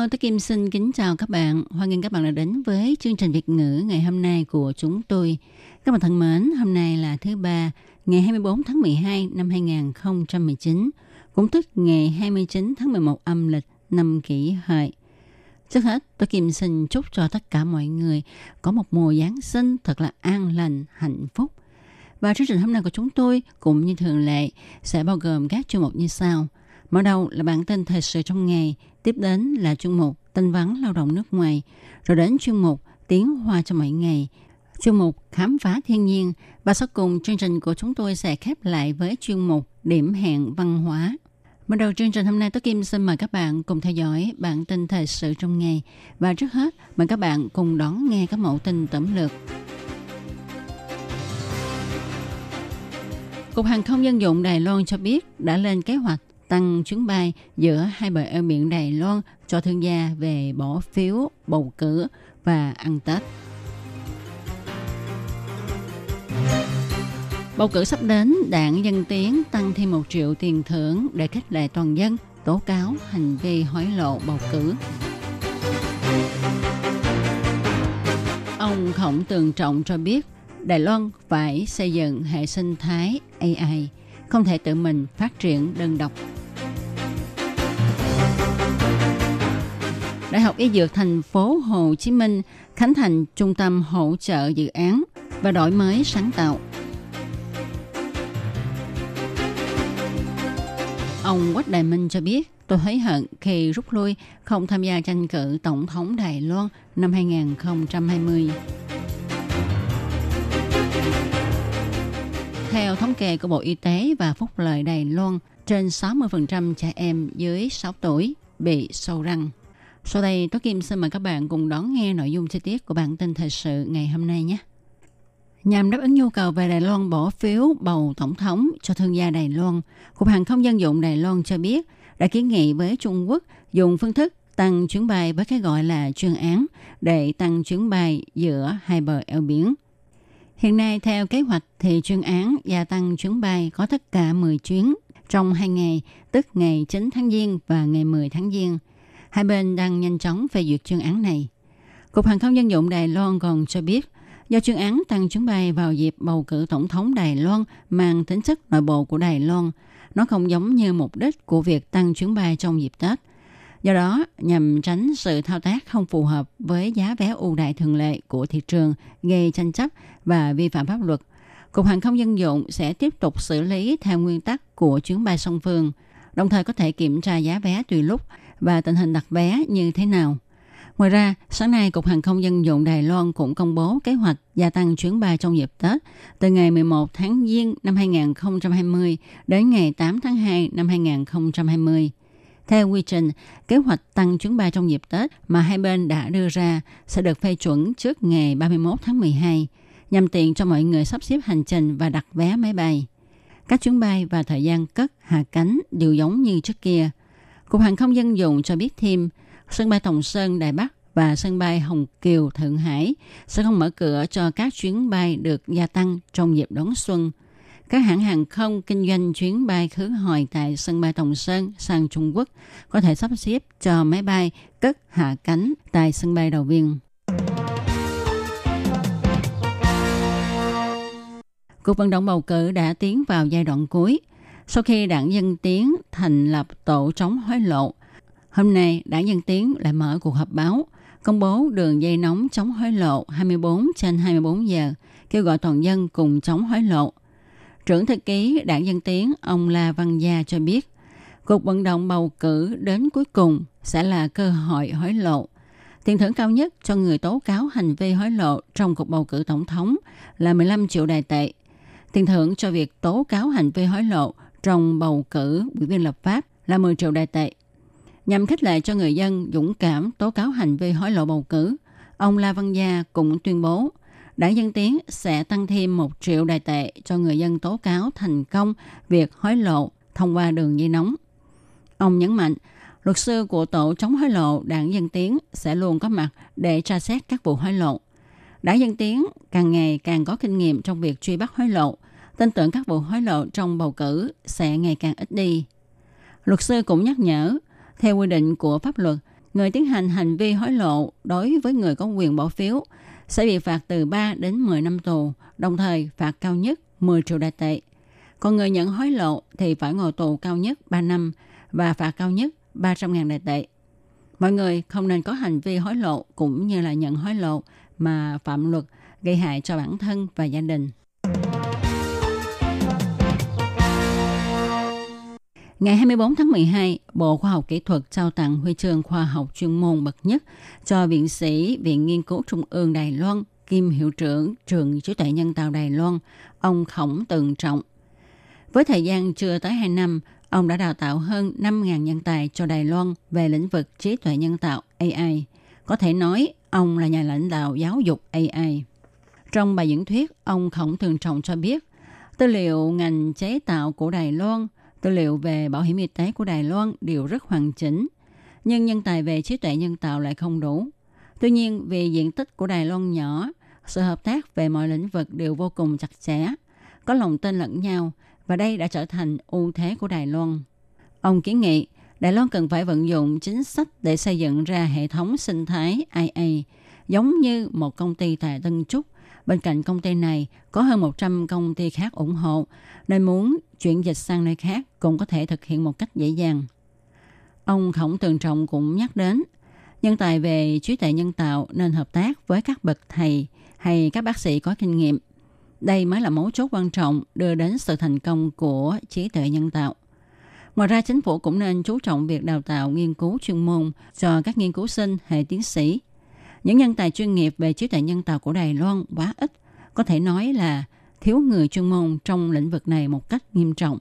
Hello, tôi Kim xin kính chào các bạn. Hoan nghênh các bạn đã đến với chương trình Việt ngữ ngày hôm nay của chúng tôi. Các bạn thân mến, hôm nay là thứ ba, ngày 24 tháng 12 năm 2019, cũng tức ngày 29 tháng 11 âm lịch năm kỷ hợi. Trước hết, tôi Kim xin chúc cho tất cả mọi người có một mùa Giáng sinh thật là an lành, hạnh phúc. Và chương trình hôm nay của chúng tôi cũng như thường lệ sẽ bao gồm các chuyên mục như sau. Mở đầu là bản tin thời sự trong ngày, tiếp đến là chuyên mục tin vắn lao động nước ngoài, rồi đến chuyên mục tiếng hoa cho mỗi ngày, chuyên mục khám phá thiên nhiên và sau cùng chương trình của chúng tôi sẽ khép lại với chuyên mục điểm hẹn văn hóa. Mở đầu chương trình hôm nay, Tố Kim xin mời các bạn cùng theo dõi bản tin thời sự trong ngày. Và trước hết, mời các bạn cùng đón nghe các mẫu tin tẩm lược. Cục Hàng không Dân dụng Đài Loan cho biết đã lên kế hoạch tăng chuyến bay giữa hai bờ eo biển Đài Loan cho thương gia về bỏ phiếu, bầu cử và ăn Tết. Bầu cử sắp đến, đảng Dân Tiến tăng thêm một triệu tiền thưởng để khích lệ toàn dân tố cáo hành vi hối lộ bầu cử. Ông Khổng Tường Trọng cho biết Đài Loan phải xây dựng hệ sinh thái AI, không thể tự mình phát triển đơn độc. Đại học Y Dược thành phố Hồ Chí Minh khánh thành trung tâm hỗ trợ dự án và đổi mới sáng tạo. Ông Quách Đại Minh cho biết, tôi hối hận khi rút lui không tham gia tranh cử Tổng thống Đài Loan năm 2020. Theo thống kê của Bộ Y tế và Phúc lợi Đài Loan, trên 60% trẻ em dưới 6 tuổi bị sâu răng. Sau đây, Tố Kim xin mời các bạn cùng đón nghe nội dung chi tiết của bản tin thời sự ngày hôm nay nhé. Nhằm đáp ứng nhu cầu về Đài Loan bỏ phiếu bầu tổng thống cho thương gia Đài Loan, Cục Hàng không Dân dụng Đài Loan cho biết đã kiến nghị với Trung Quốc dùng phương thức tăng chuyến bay với cái gọi là chuyên án để tăng chuyến bay giữa hai bờ eo biển. Hiện nay, theo kế hoạch thì chuyên án gia tăng chuyến bay có tất cả 10 chuyến trong hai ngày, tức ngày 9 tháng Giêng và ngày 10 tháng Giêng. Hai bên đang nhanh chóng phê duyệt chương án này. Cục Hàng không Dân dụng Đài Loan còn cho biết, do chương án tăng chuyến bay vào dịp bầu cử tổng thống Đài Loan mang tính chất nội bộ của Đài Loan, nó không giống như mục đích của việc tăng chuyến bay trong dịp Tết. Do đó, nhằm tránh sự thao tác không phù hợp với giá vé ưu đại thường lệ của thị trường, gây tranh chấp và vi phạm pháp luật, Cục Hàng không Dân dụng sẽ tiếp tục xử lý theo nguyên tắc của chuyến bay song phương, đồng thời có thể kiểm tra giá vé tùy lúc và tình hình đặt vé như thế nào. Ngoài ra, sáng nay Cục Hàng không Dân dụng Đài Loan cũng công bố kế hoạch gia tăng chuyến bay trong dịp Tết từ ngày 11 tháng Giêng năm 2020 đến ngày 8 tháng 2 năm 2020. Theo quy trình, kế hoạch tăng chuyến bay trong dịp Tết mà hai bên đã đưa ra sẽ được phê chuẩn trước ngày 31 tháng 12, nhằm tiện cho mọi người sắp xếp hành trình và đặt vé máy bay. Các chuyến bay và thời gian cất, hạ cánh đều giống như trước kia. Cục Hàng không Dân dụng cho biết thêm, sân bay Thồng Sơn, Đài Bắc và sân bay Hồng Kiều, Thượng Hải sẽ không mở cửa cho các chuyến bay được gia tăng trong dịp đón xuân. Các hãng hàng không kinh doanh chuyến bay khứ hồi tại sân bay Thồng Sơn sang Trung Quốc có thể sắp xếp cho máy bay cất hạ cánh tại sân bay đầu viên. Cuộc vận động bầu cử đã tiến vào giai đoạn cuối. Sau khi đảng Dân Tiến thành lập tổ chống hối lộ, hôm nay đảng Dân Tiến lại mở cuộc họp báo, công bố đường dây nóng chống hối lộ 24 trên 24 giờ, kêu gọi toàn dân cùng chống hối lộ. Trưởng thư ký đảng Dân Tiến, ông La Văn Gia cho biết, cuộc vận động bầu cử đến cuối cùng sẽ là cơ hội hối lộ. Tiền thưởng cao nhất cho người tố cáo hành vi hối lộ trong cuộc bầu cử tổng thống là 15 triệu đài tệ. Tiền thưởng cho việc tố cáo hành vi hối lộ trong bầu cử ủy viên lập pháp là 10 triệu đài tệ. Nhằm khích lệ cho người dân dũng cảm tố cáo hành vi hối lộ bầu cử, ông La Văn Gia cũng tuyên bố Đảng Dân Tiến sẽ tăng thêm 1 triệu đài tệ cho người dân tố cáo thành công việc hối lộ thông qua đường dây nóng. Ông nhấn mạnh, luật sư của tổ chống hối lộ Đảng Dân Tiến sẽ luôn có mặt để tra xét các vụ hối lộ. Đảng Dân Tiến càng ngày càng có kinh nghiệm trong việc truy bắt hối lộ, tin tưởng các vụ hối lộ trong bầu cử sẽ ngày càng ít đi. Luật sư cũng nhắc nhở, theo quy định của pháp luật, người tiến hành hành vi hối lộ đối với người có quyền bỏ phiếu sẽ bị phạt từ 3 đến 10 năm tù, đồng thời phạt cao nhất 10 triệu đại tệ. Còn người nhận hối lộ thì phải ngồi tù cao nhất 3 năm và phạt cao nhất 300.000 đại tệ. Mọi người không nên có hành vi hối lộ cũng như là nhận hối lộ mà phạm luật gây hại cho bản thân và gia đình. Ngày 24 tháng 12, Bộ Khoa học Kỹ thuật trao tặng huy chương khoa học chuyên môn bậc nhất cho viện sĩ Viện Nghiên cứu Trung ương Đài Loan, kim hiệu trưởng trường trí tuệ nhân tạo Đài Loan, ông Khổng Tường Trọng. Với thời gian chưa tới 2 năm, ông đã đào tạo hơn 5.000 nhân tài cho Đài Loan về lĩnh vực trí tuệ nhân tạo AI. Có thể nói, ông là nhà lãnh đạo giáo dục AI. Trong bài diễn thuyết, ông Khổng Tường Trọng cho biết, tư liệu ngành chế tạo của Đài Loan – Tư liệu về bảo hiểm y tế của Đài Loan đều rất hoàn chỉnh, nhưng nhân tài về trí tuệ nhân tạo lại không đủ. Tuy nhiên, vì diện tích của Đài Loan nhỏ, sự hợp tác về mọi lĩnh vực đều vô cùng chặt chẽ, có lòng tin lẫn nhau và đây đã trở thành ưu thế của Đài Loan. Ông kiến nghị Đài Loan cần phải vận dụng chính sách để xây dựng ra hệ thống sinh thái IA giống như một công ty tại Tân Trúc. Bên cạnh công ty này có hơn 100 công ty khác ủng hộ nên muốn chuyển dịch sang nơi khác cũng có thể thực hiện một cách dễ dàng. Ông Khổng Tường Trọng cũng nhắc đến, nhân tài về trí tuệ nhân tạo nên hợp tác với các bậc thầy hay các bác sĩ có kinh nghiệm. Đây mới là mấu chốt quan trọng đưa đến sự thành công của trí tuệ nhân tạo. Ngoài ra, chính phủ cũng nên chú trọng việc đào tạo nghiên cứu chuyên môn cho các nghiên cứu sinh hệ tiến sĩ. Những nhân tài chuyên nghiệp về trí tuệ nhân tạo của Đài Loan quá ít, có thể nói là thiếu người chuyên môn trong lĩnh vực này một cách nghiêm trọng.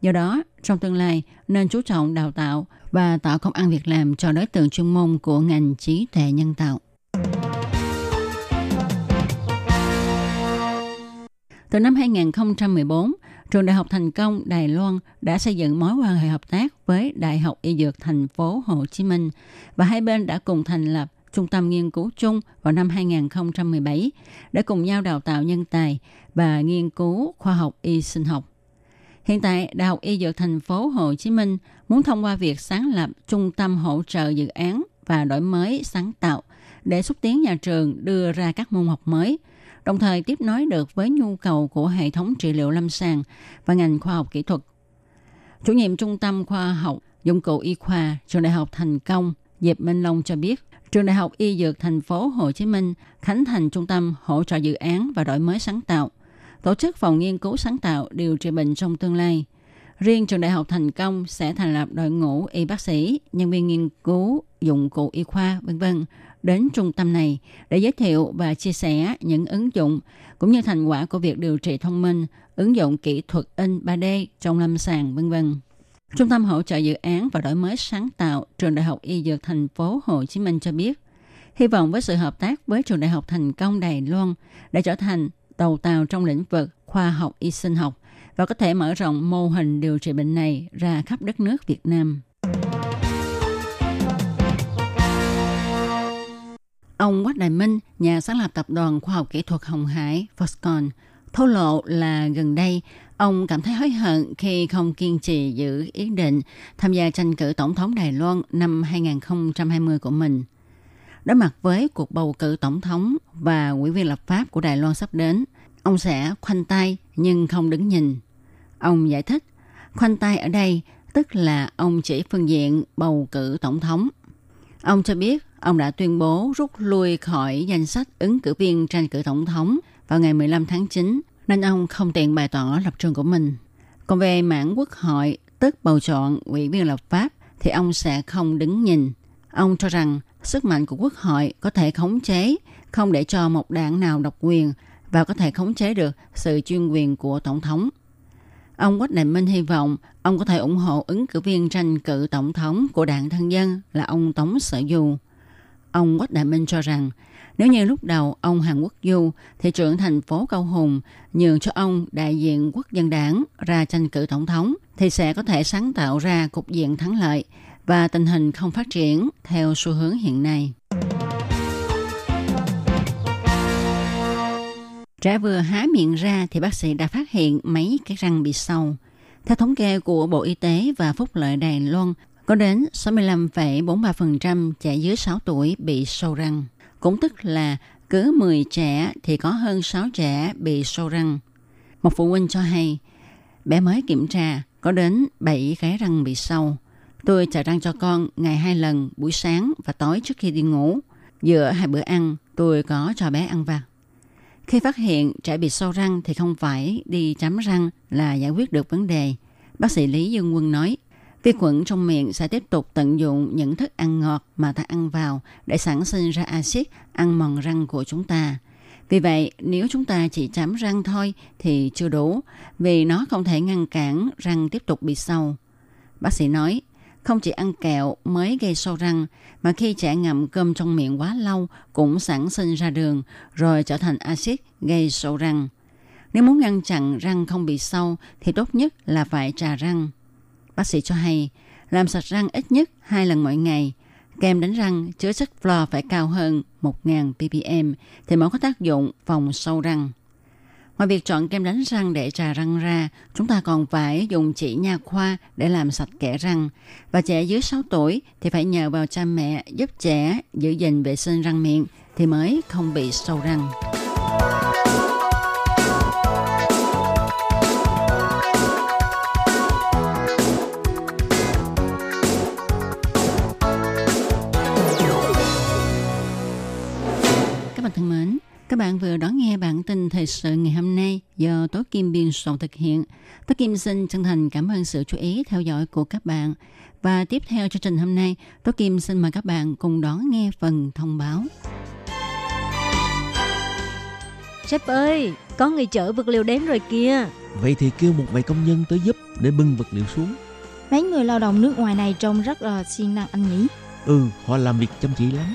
Do đó, trong tương lai nên chú trọng đào tạo và tạo công ăn việc làm cho đối tượng chuyên môn của ngành trí tuệ nhân tạo. Từ năm 2014, Trường Đại học Thành Công Đài Loan đã xây dựng mối quan hệ hợp tác với Đại học Y Dược thành phố Hồ Chí Minh và hai bên đã cùng thành lập trung tâm nghiên cứu chung vào năm 2017 để cùng nhau đào tạo nhân tài và nghiên cứu khoa học y sinh học. Hiện tại, Đại học Y Dược thành phố Hồ Chí Minh muốn thông qua việc sáng lập trung tâm hỗ trợ dự án và đổi mới sáng tạo để xúc tiến nhà trường đưa ra các môn học mới, đồng thời tiếp nối được với nhu cầu của hệ thống trị liệu lâm sàng và ngành khoa học kỹ thuật. Chủ nhiệm Trung tâm Khoa học Dụng cụ Y khoa Trường Đại học Thành Công Diệp Minh Long cho biết, Trường Đại học Y Dược thành phố Hồ Chí Minh khánh thành trung tâm hỗ trợ dự án và đổi mới sáng tạo, tổ chức phòng nghiên cứu sáng tạo điều trị bệnh trong tương lai. Riêng trường đại học thành công sẽ thành lập đội ngũ y bác sĩ, nhân viên nghiên cứu, dụng cụ y khoa, vân vân đến trung tâm này để giới thiệu và chia sẻ những ứng dụng cũng như thành quả của việc điều trị thông minh, ứng dụng kỹ thuật in 3D trong lâm sàng, vân vân. Trung tâm hỗ trợ dự án và đổi mới sáng tạo Trường Đại học Y Dược thành phố Hồ Chí Minh cho biết, hy vọng với sự hợp tác với Trường Đại học Thành công Đài Loan để trở thành đầu tàu trong lĩnh vực khoa học y sinh học và có thể mở rộng mô hình điều trị bệnh này ra khắp đất nước Việt Nam. Ông Quách Đại Minh, nhà sáng lập tập đoàn khoa học kỹ thuật Hồng Hải Foxconn, thô lộ là gần đây Ông cảm thấy hối hận khi không kiên trì giữ ý định tham gia tranh cử tổng thống Đài Loan năm 2020 của mình. Đối mặt với cuộc bầu cử tổng thống và ủy viên lập pháp của Đài Loan sắp đến, ông sẽ khoanh tay nhưng không đứng nhìn. Ông giải thích, khoanh tay ở đây tức là ông chỉ phương diện bầu cử tổng thống. Ông cho biết ông đã tuyên bố rút lui khỏi danh sách ứng cử viên tranh cử tổng thống vào ngày 15 tháng 9 nên ông không tiện bày tỏ lập trường của mình. Còn về mảng quốc hội, tức bầu chọn ủy viên lập pháp, thì ông sẽ không đứng nhìn. Ông cho rằng sức mạnh của quốc hội có thể khống chế, không để cho một đảng nào độc quyền và có thể khống chế được sự chuyên quyền của tổng thống. Ông Quách Đại Minh hy vọng ông có thể ủng hộ ứng cử viên tranh cử tổng thống của đảng thân dân là ông Tống Sở Du. Ông Quách Đại Minh cho rằng nếu như lúc đầu ông Hàn Quốc Du, thị trưởng thành phố Cao Hùng, nhường cho ông đại diện quốc dân đảng ra tranh cử tổng thống, thì sẽ có thể sáng tạo ra cục diện thắng lợi và tình hình không phát triển theo xu hướng hiện nay. Trẻ vừa há miệng ra thì bác sĩ đã phát hiện mấy cái răng bị sâu. Theo thống kê của Bộ Y tế và Phúc lợi Đài Loan, có đến 65,43% trẻ dưới 6 tuổi bị sâu răng. Cũng tức là cứ 10 trẻ thì có hơn 6 trẻ bị sâu răng. Một phụ huynh cho hay, bé mới kiểm tra có đến 7 cái răng bị sâu. Tôi chải răng cho con ngày hai lần buổi sáng và tối trước khi đi ngủ. Giữa hai bữa ăn, tôi có cho bé ăn vặt. Khi phát hiện trẻ bị sâu răng thì không phải đi chấm răng là giải quyết được vấn đề. Bác sĩ Lý Dương Quân nói, vi khuẩn trong miệng sẽ tiếp tục tận dụng những thức ăn ngọt mà ta ăn vào để sản sinh ra axit ăn mòn răng của chúng ta. Vì vậy, nếu chúng ta chỉ chấm răng thôi thì chưa đủ, vì nó không thể ngăn cản răng tiếp tục bị sâu. Bác sĩ nói, không chỉ ăn kẹo mới gây sâu răng, mà khi trẻ ngậm cơm trong miệng quá lâu cũng sản sinh ra đường, rồi trở thành axit gây sâu răng. Nếu muốn ngăn chặn răng không bị sâu thì tốt nhất là phải trà răng. Bác sĩ cho hay, làm sạch răng ít nhất hai lần mỗi ngày. Kem đánh răng chứa chất fluor phải cao hơn 1.000 ppm thì mới có tác dụng phòng sâu răng. Ngoài việc chọn kem đánh răng để trà răng ra, chúng ta còn phải dùng chỉ nha khoa để làm sạch kẽ răng. Và trẻ dưới 6 tuổi thì phải nhờ vào cha mẹ giúp trẻ giữ gìn vệ sinh răng miệng thì mới không bị sâu răng. Các bạn thân mến, các bạn vừa đón nghe bản tin thời sự ngày hôm nay do Tố Kim biên soạn thực hiện. Tố Kim xin chân thành cảm ơn sự chú ý theo dõi của các bạn. Và tiếp theo chương trình hôm nay, Tố Kim xin mời các bạn cùng đón nghe phần thông báo. Sếp ơi, có người chở vật liệu đến rồi kìa. Vậy thì kêu một vài công nhân tới giúp để bưng vật liệu xuống. Mấy người lao động nước ngoài này trông rất là siêng năng anh nhỉ? Ừ, họ làm việc chăm chỉ lắm.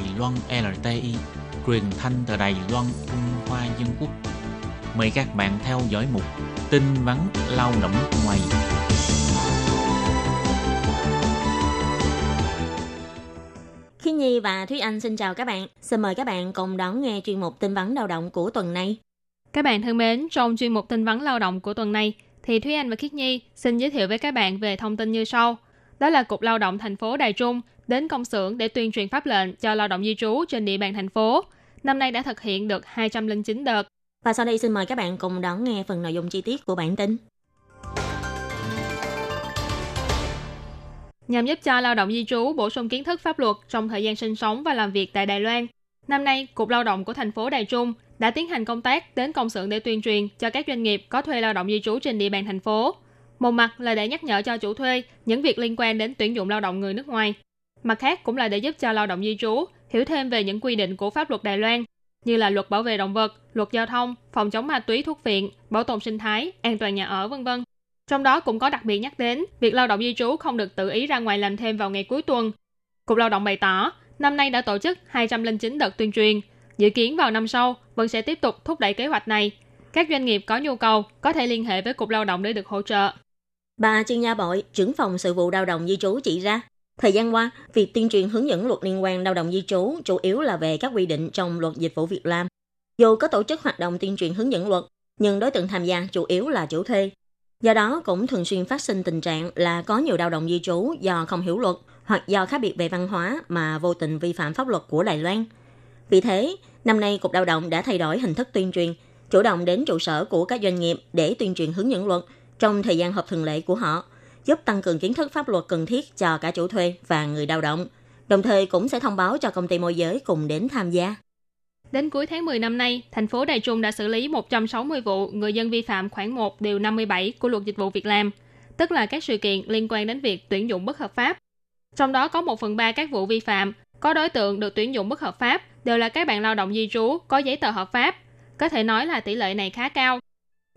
Đài Loan LTI, truyền thanh từ Đài Loan, Trung Hoa Dân Quốc. Mời các bạn theo dõi mục tin vắn lao động ngoài. Khi Nhi và Thúy Anh xin chào các bạn. Xin mời các bạn cùng đón nghe chuyên mục tin vắn lao động của tuần này. Các bạn thân mến, trong chuyên mục tin vắn lao động của tuần này, thì Thúy Anh và Khiết Nhi xin giới thiệu với các bạn về thông tin như sau. Đó là Cục Lao động thành phố Đài Trung đến công xưởng để tuyên truyền pháp lệnh cho lao động di trú trên địa bàn thành phố. Năm nay đã thực hiện được 209 đợt. Và sau đây xin mời các bạn cùng đón nghe phần nội dung chi tiết của bản tin. Nhằm giúp cho lao động di trú bổ sung kiến thức pháp luật trong thời gian sinh sống và làm việc tại Đài Loan, năm nay Cục Lao động của thành phố Đài Trung đã tiến hành công tác đến công xưởng để tuyên truyền cho các doanh nghiệp có thuê lao động di trú trên địa bàn thành phố. Một mặt là để nhắc nhở cho chủ thuê những việc liên quan đến tuyển dụng lao động người nước ngoài. Mặt khác cũng là để giúp cho lao động di trú hiểu thêm về những quy định của pháp luật Đài Loan như là luật bảo vệ động vật, luật giao thông, phòng chống ma túy thuốc viện, bảo tồn sinh thái, an toàn nhà ở vân vân. Trong đó cũng có đặc biệt nhắc đến việc lao động di trú không được tự ý ra ngoài làm thêm vào ngày cuối tuần. Cục Lao động bày tỏ, năm nay đã tổ chức 209 đợt tuyên truyền, dự kiến vào năm sau vẫn sẽ tiếp tục thúc đẩy kế hoạch này. Các doanh nghiệp có nhu cầu có thể liên hệ với Cục Lao động để được hỗ trợ. Bà Trương Nha Bội, trưởng phòng sự vụ lao động di trú chỉ ra, thời gian qua, việc tuyên truyền hướng dẫn luật liên quan lao động di trú chủ yếu là về các quy định trong luật dịch vụ việc làm. Dù có tổ chức hoạt động tuyên truyền hướng dẫn luật, nhưng đối tượng tham gia chủ yếu là chủ thuê. Do đó cũng thường xuyên phát sinh tình trạng là có nhiều lao động di trú do không hiểu luật hoặc do khác biệt về văn hóa mà vô tình vi phạm pháp luật của Đài Loan. Vì thế, năm nay Cục Lao động đã thay đổi hình thức tuyên truyền, chủ động đến trụ sở của các doanh nghiệp để tuyên truyền hướng dẫn luật trong thời gian họp thường lệ của họ, giúp tăng cường kiến thức pháp luật cần thiết cho cả chủ thuê và người lao động. Đồng thời cũng sẽ thông báo cho công ty môi giới cùng đến tham gia. Đến cuối tháng 10 năm nay, thành phố Đài Trung đã xử lý 160 vụ người dân vi phạm khoảng 1 điều 57 của luật dịch vụ việc làm, tức là các sự kiện liên quan đến việc tuyển dụng bất hợp pháp. Trong đó có 1 phần 3 các vụ vi phạm có đối tượng được tuyển dụng bất hợp pháp đều là các bạn lao động di trú có giấy tờ hợp pháp. Có thể nói là tỷ lệ này khá cao.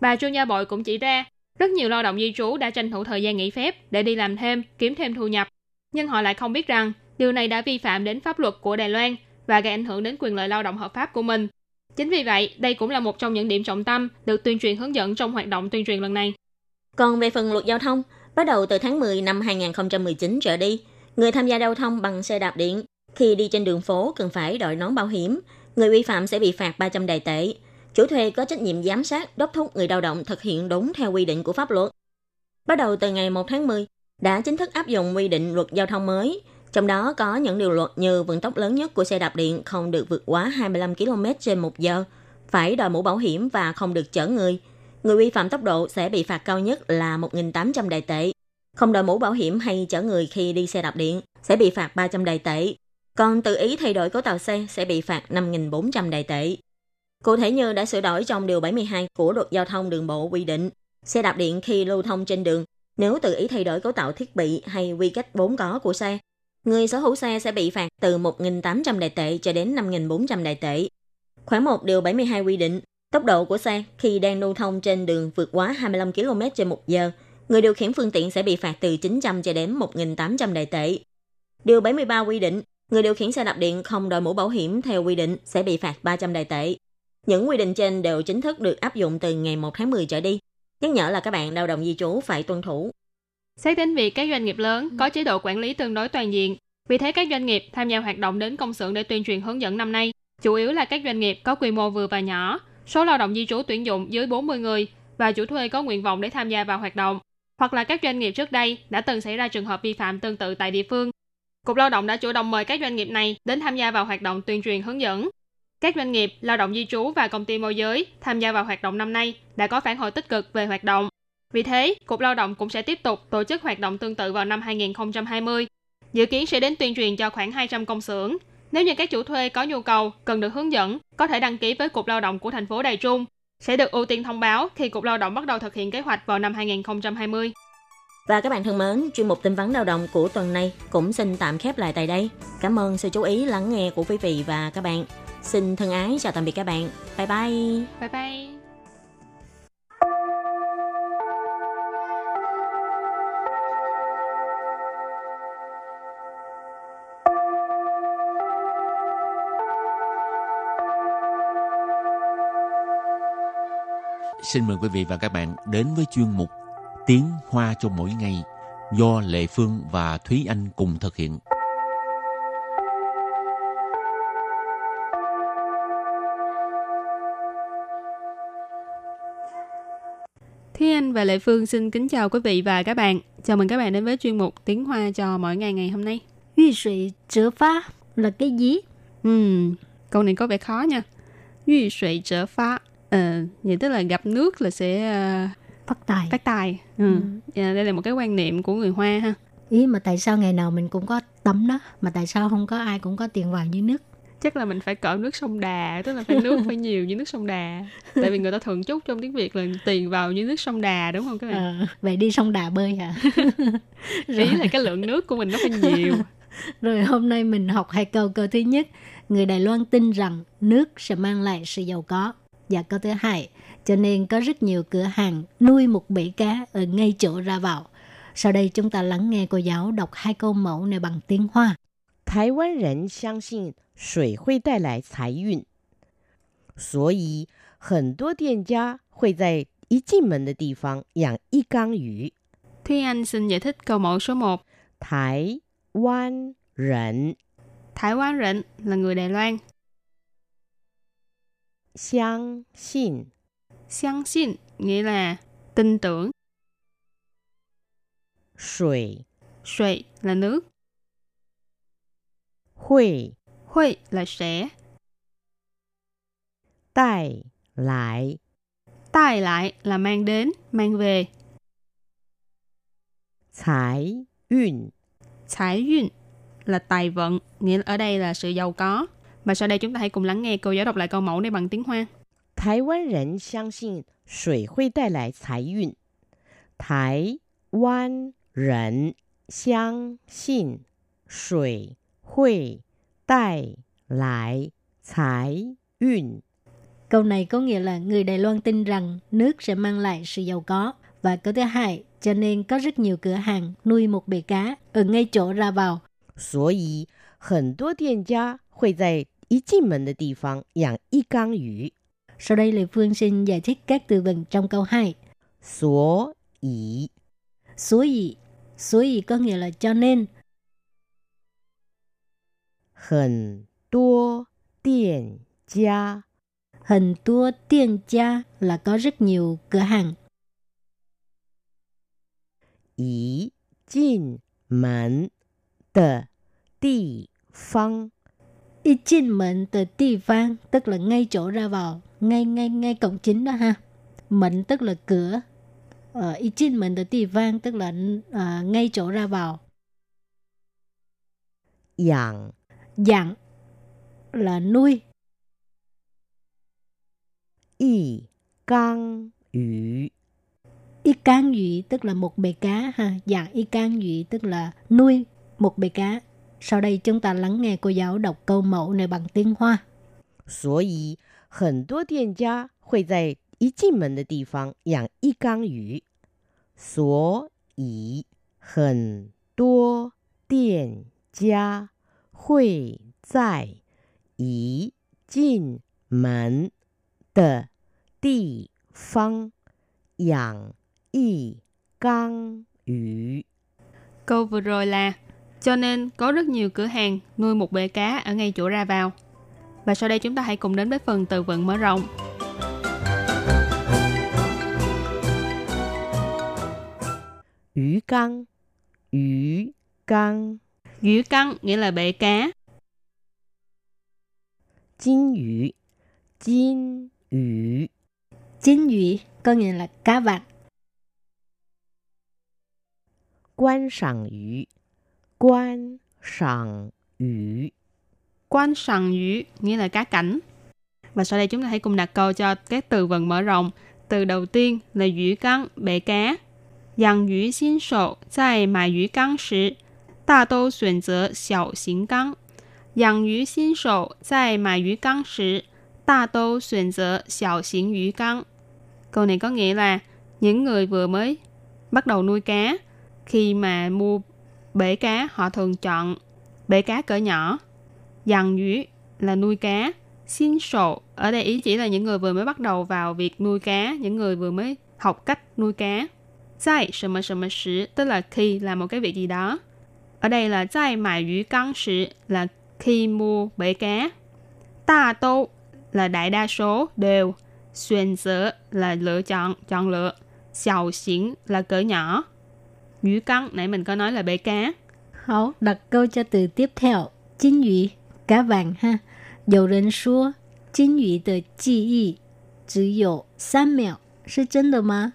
Bà chuyên gia Bội cũng chỉ ra, rất nhiều lao động di trú đã tranh thủ thời gian nghỉ phép để đi làm thêm, kiếm thêm thu nhập. Nhưng họ lại không biết rằng điều này đã vi phạm đến pháp luật của Đài Loan và gây ảnh hưởng đến quyền lợi lao động hợp pháp của mình. Chính vì vậy, đây cũng là một trong những điểm trọng tâm được tuyên truyền hướng dẫn trong hoạt động tuyên truyền lần này. Còn về phần luật giao thông, bắt đầu từ tháng 10 năm 2019 trở đi, người tham gia giao thông bằng xe đạp điện khi đi trên đường phố cần phải đội nón bảo hiểm, người vi phạm sẽ bị phạt 300 đài tệ. Chủ thuê có trách nhiệm giám sát, đốc thúc người lao động thực hiện đúng theo quy định của pháp luật. Bắt đầu từ ngày 1 tháng 10, đã chính thức áp dụng quy định luật giao thông mới, trong đó có những điều luật như vận tốc lớn nhất của xe đạp điện không được vượt quá 25 km trên 1 giờ, phải đội mũ bảo hiểm và không được chở người. Người vi phạm tốc độ sẽ bị phạt cao nhất là 1.800 đài tệ. Không đội mũ bảo hiểm hay chở người khi đi xe đạp điện sẽ bị phạt 300 đài tệ. Còn tự ý thay đổi cấu tạo xe sẽ bị phạt 5.400 đài tệ. Cụ thể như đã sửa đổi trong Điều 72 của Luật Giao thông Đường bộ quy định, xe đạp điện khi lưu thông trên đường, nếu tự ý thay đổi cấu tạo thiết bị hay quy cách vốn có của xe, người sở hữu xe sẽ bị phạt từ 1.800 đại tệ cho đến 5.400 đại tệ. Khoảng 1 điều 72 quy định, tốc độ của xe khi đang lưu thông trên đường vượt quá 25 km trên 1 giờ, người điều khiển phương tiện sẽ bị phạt từ 900 cho đến 1.800 đại tệ. Điều 73 quy định, người điều khiển xe đạp điện không đội mũ bảo hiểm theo quy định sẽ bị phạt 300 đại tệ. Những quy định trên đều chính thức được áp dụng từ ngày 1 tháng 10 trở đi. Nhắc nhở là các bạn lao động di trú phải tuân thủ. Xét đến việc các doanh nghiệp lớn có chế độ quản lý tương đối toàn diện, vì thế các doanh nghiệp tham gia hoạt động đến công xưởng để tuyên truyền hướng dẫn năm nay, chủ yếu là các doanh nghiệp có quy mô vừa và nhỏ, số lao động di trú tuyển dụng dưới 40 người và chủ thuê có nguyện vọng để tham gia vào hoạt động, hoặc là các doanh nghiệp trước đây đã từng xảy ra trường hợp vi phạm tương tự tại địa phương. Cục Lao động đã chủ động mời các doanh nghiệp này đến tham gia vào hoạt động tuyên truyền hướng dẫn. Các doanh nghiệp, lao động di trú và công ty môi giới tham gia vào hoạt động năm nay đã có phản hồi tích cực về hoạt động. Vì thế, Cục Lao động cũng sẽ tiếp tục tổ chức hoạt động tương tự vào năm 2020. Dự kiến sẽ đến tuyên truyền cho khoảng 200 công xưởng. Nếu như các chủ thuê có nhu cầu, cần được hướng dẫn, có thể đăng ký với Cục Lao động của thành phố Đài Trung. Sẽ được ưu tiên thông báo khi Cục Lao động bắt đầu thực hiện kế hoạch vào năm 2020. Và các bạn thân mến, chuyên mục tin vấn lao động của tuần này cũng xin tạm khép lại tại đây. Cảm ơn sự chú ý lắng nghe của quý vị và các bạn. Xin thân ái chào tạm biệt các bạn. Bye bye. Bye bye. Xin mời quý vị và các bạn đến với chuyên mục Tiếng Hoa cho mỗi ngày do Lệ Phương và Thúy Anh cùng thực hiện. Thúy Anh và Lệ Phương xin kính chào quý vị và các bạn. Chào mừng các bạn đến với chuyên mục Tiếng Hoa cho mỗi ngày ngày hôm nay. Uy sủy trở phá là cái gì? Ừm, câu này có vẻ khó nha. Uy sủy trở phá. Ờ, vậy tức là gặp nước là sẽ uh, Phát tài. phát tài. Ừ. Dạ, Đây là một cái quan niệm của người Hoa ha. Ý mà tại sao ngày nào mình cũng có tắm đó, mà tại sao không có ai cũng có tiền vào như nước? Chắc là mình phải cỡ nước sông Đà, tức là phải nước phải nhiều như nước sông Đà. Tại vì người ta thường chúc trong tiếng Việt là tiền vào như nước sông Đà đúng không các bạn? Ờ, vậy đi sông Đà bơi hả? Ý là cái lượng nước của mình nó phải nhiều. Rồi hôm nay mình học hai câu. Câu thứ nhất, người Đài Loan tin rằng nước sẽ mang lại sự giàu có. Và câu thứ hai, cho nên có rất nhiều cửa hàng nuôi một bể cá ở ngay chỗ ra vào. Sau đây chúng ta lắng nghe cô giáo đọc hai câu mẫu này bằng tiếng Hoa. 台湾人相信 水会带来财运，所以很多店家会在一进门的地方养一缸鱼。 Thúy Anh xin giải thích câu mẫu số 1. 台湾人 Thái Quan Rịnh là người Đài Loan. 相信 Xiang xin nghĩa là tin tưởng. 水 Sui là nước. 会 Hui là sẽ. 带来 Tai lại là mang đến, mang về. 财运。 Thái duyên là tài vận, nghĩa là ở đây là sự giàu có. Và sau đây chúng ta hãy cùng lắng nghe cô giáo đọc lại câu mẫu này bằng tiếng Hoa. 台湾人相信水会带来财运。台湾人相信水会 带来财运。 Câu này có nghĩa là người Đài Loan tin rằng nước sẽ mang lại sự giàu có. Và câu thứ hai, cho nên có rất nhiều cửa hàng nuôi một bể cá ở ngay chỗ ra vào. 所以很多店家会在一进门的地方养一缸鱼。 Sau đây Lê Phương xin giải thích các từ vựng trong câu 2. 所以 Số gì? Số gì có nghĩa là cho nên. 很多店家 Hình tua tiên gia là có rất nhiều cửa hàng. 一进门的地方 Y trên mệnh từ địa phương tức là ngay chỗ ra vào, ngay ngay ngay cổng chính đó ha. Mệnh tức là cửa. Ờ, y trên mệnh từ địa phương tức là ờ, ngay chỗ ra vào. 养 Dạng là nuôi. 一缸鱼 Y can dụy tức là một bể cá ha. Dạng y can dụy tức là nuôi một bể cá. Sau đây chúng ta lắng nghe cô giáo đọc câu mẫu này bằng tiếng Hoa. 所以很多店家会在一进门的地方养一缸鱼。所以很多店家 会在一进门的地方养一缸鱼。 Câu vừa rồi là cho nên có rất nhiều cửa hàng nuôi một bể cá ở ngay chỗ ra vào. Và sau đây chúng ta hãy cùng đến với phần từ vựng mở rộng. 鱼缸，鱼缸， Dữ căng nghĩa là bể cá. 金鱼，金鱼， Chính dụy có nghĩa là cá vạc. 观赏鱼，观赏鱼， Quan sằng dữ nghĩa là cá cảnh. Và sau đây chúng ta hãy cùng đặt câu cho các từ vựng mở rộng. Từ đầu tiên là dữ căng, bể cá. 养鱼新手在买鱼缸时， 大都选择小型缸。养鱼新手在买鱼缸时，大都选择小型鱼缸. Câu này có nghĩa là những người vừa mới bắt đầu nuôi cá, khi mà mua bể cá họ thường chọn bể cá cỡ nhỏ. Dằn鱼là nuôi cá. Xin sổ ở đây ý chỉ là những người vừa mới bắt đầu vào việc nuôi cá, những người vừa mới học cách nuôi cá. Tại什么什么时 tức là khi làm một cái việc gì đó. Ở đây là tại mại yu căng sử là khi mua bể cá. Đa đô là đại đa số đều. Xuyên sở là lựa chọn, chọn lựa. Xiao xỉn là cỡ nhỏ. Yu căng nãy mình có nói là bể cá. Hảo, đặt câu cho từ tiếp theo. Chính ủy, cá vàng ha. 有人说金鱼的记忆只有三秒，是真的吗？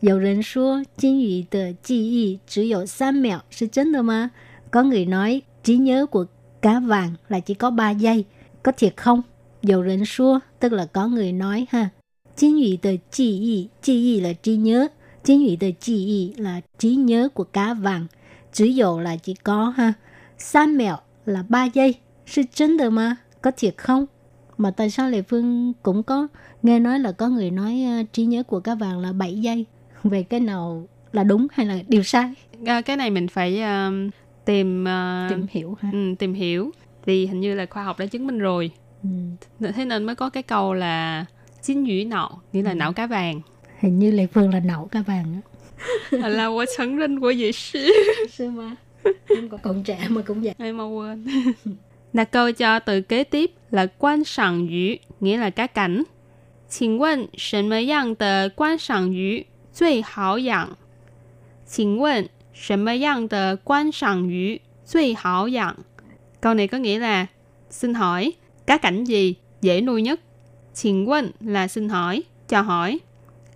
有人说金鱼的记忆只有三秒，是真的吗？Có người nói trí nhớ của cá vàng là chỉ có 3 giây, có thiệt không? Dầu rỉnh xua, tức là có người nói ha. Chính ủy tờ chi y, chi y là trí nhớ. Chính ủy tờ chi y là trí nhớ của cá vàng. Chỉ dụ là chỉ có ha. San mẹo là 3 giây. Sự chân được mà, có thiệt không? Mà tại sao Lệ Phương cũng có nghe nói là có người nói uh, trí nhớ của cá vàng là 7 giây. Về cái nào là đúng hay là điều sai? À, cái này mình phải uh, tìm uh, Tìm hiểu ha. ừ, tìm hiểu vì hình như là khoa học đã chứng minh rồi. Ừ. Thế nên mới có cái câu là chín nhũy nọ nghĩa là Ừ. não cá vàng. Hình như Lệ Phương là nậu cá vàng á. là của承认của dĩ sư. Sư mà. Không có còn trẻ mà cũng vậy. Ai mau quên. Đặt câu cho từ kế tiếp là quan sản yu, nghĩa là cá cảnh.请问什么样的观赏鱼 最好养？请问什么样的观赏鱼最好养？Câu này có nghĩa là xin hỏi cá cảnh gì dễ nuôi nhất?请问 là xin hỏi, cho hỏi.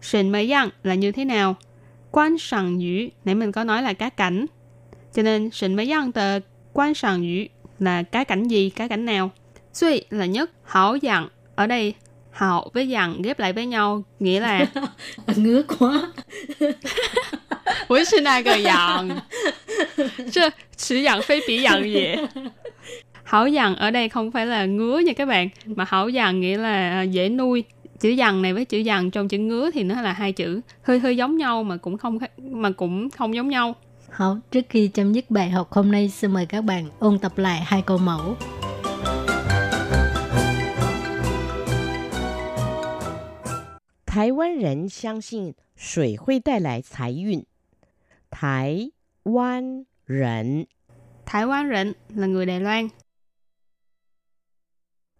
Sìn mây yang là như thế nào? Quan sản yu, nãy mình có nói là cá cảnh. Cho nên sìn mây yang tờ quan sản yu là cá cảnh gì, cá cảnh nào? Suy là nhất, hảo dặn. Ở đây, hảo với dặn ghép lại với nhau, nghĩa là Ngứa quá. 不是那个养，这此养非彼养也。Hảo dằn ở đây không phải là ngứa nha các bạn, mà hảo dằn nghĩa là à, dễ nuôi. Chữ dằn này với chữ dằn trong chữ ngứa thì nó là hai chữ hơi hơi giống nhau mà cũng không khác- mà cũng không giống nhau. Hảo, trước khi chấm dứt bài học hôm nay, xin mời các bạn ôn tập lại hai câu mẫu. 台湾人相信水会带来财运。台湾人 Thái Quan rịnh là người Đài Loan.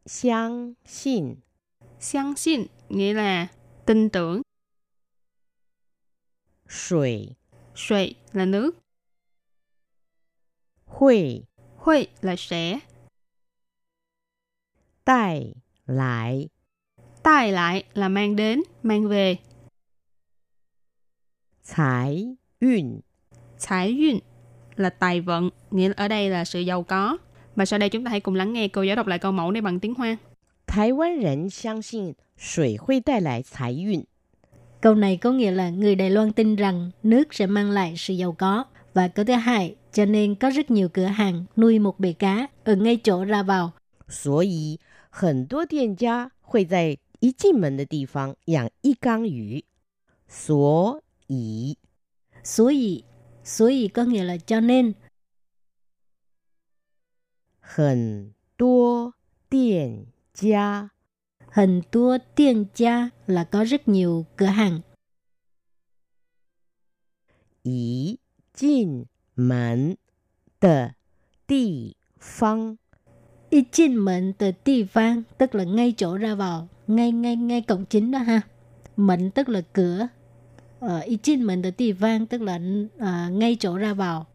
相信 Xiang xin nghĩa là tin tưởng. 水 Suy là nước. 会 Huy là sẽ. 带来 Tai lại là mang đến, mang về. 财运。 Thái duyên là tài vận, nghĩa là ở đây là sự giàu có. Và sau đây chúng ta hãy cùng lắng nghe cô giáo đọc lại câu mẫu này bằng tiếng Hoa. 台湾人相信水会带来财运。 Câu này có nghĩa là người Đài Loan tin rằng nước sẽ mang lại sự giàu có. Và câu thứ hai, cho nên có rất nhiều cửa hàng nuôi một bể cá ở ngay chỗ ra vào. 所以很多店家会在 一进门的地方养一缸鱼。所以 所以,所以có nghĩa là cho nên. 很多店家 Hình tua tiên gia là có rất nhiều cửa hàng. 一进门的地方 Y chinh mệnh từ địa phương tức là ngay chỗ ra vào, ngay ngay ngay cổng chính đó ha. Mệnh tức là cửa. Ở uh, ichin mệnh là tỳ vang tức là uh, ngay chỗ ra vào.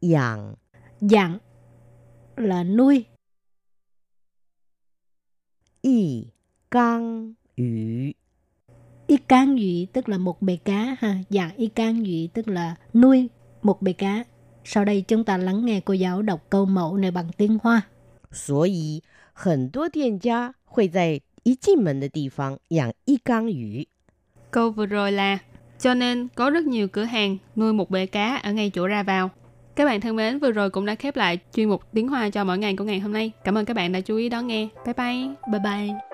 Dạng. Dạng là nuôi. Y. Cang yu. Y cang yu tức là một bề cá ha. Dạng y cang yu tức là nuôi một bề cá. Sau đây chúng ta lắng nghe cô giáo đọc câu mẫu này bằng tiếng hoa. 所以很多店家会在一进门的地方养一缸鱼。 Câu vừa rồi là cho nên có rất nhiều cửa hàng nuôi một bể cá ở ngay chỗ ra vào. Các bạn thân mến, vừa rồi cũng đã khép lại chuyên mục tiếng Hoa cho mỗi ngày của ngày hôm nay. Cảm ơn các bạn đã chú ý đón nghe. Bye bye. Bye bye.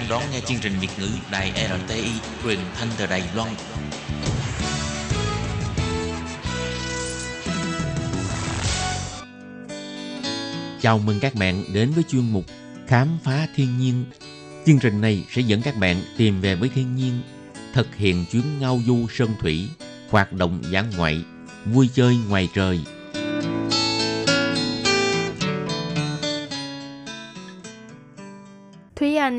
Đang đón nghe chương trình Việt ngữ Đài RTI truyền thanh từ Đài Loan. Chào mừng các bạn đến với chuyên mục Khám phá thiên nhiên. Chương trình này sẽ dẫn các bạn tìm về với thiên nhiên, thực hiện chuyến ngao du sơn thủy, hoạt động dã ngoại, vui chơi ngoài trời.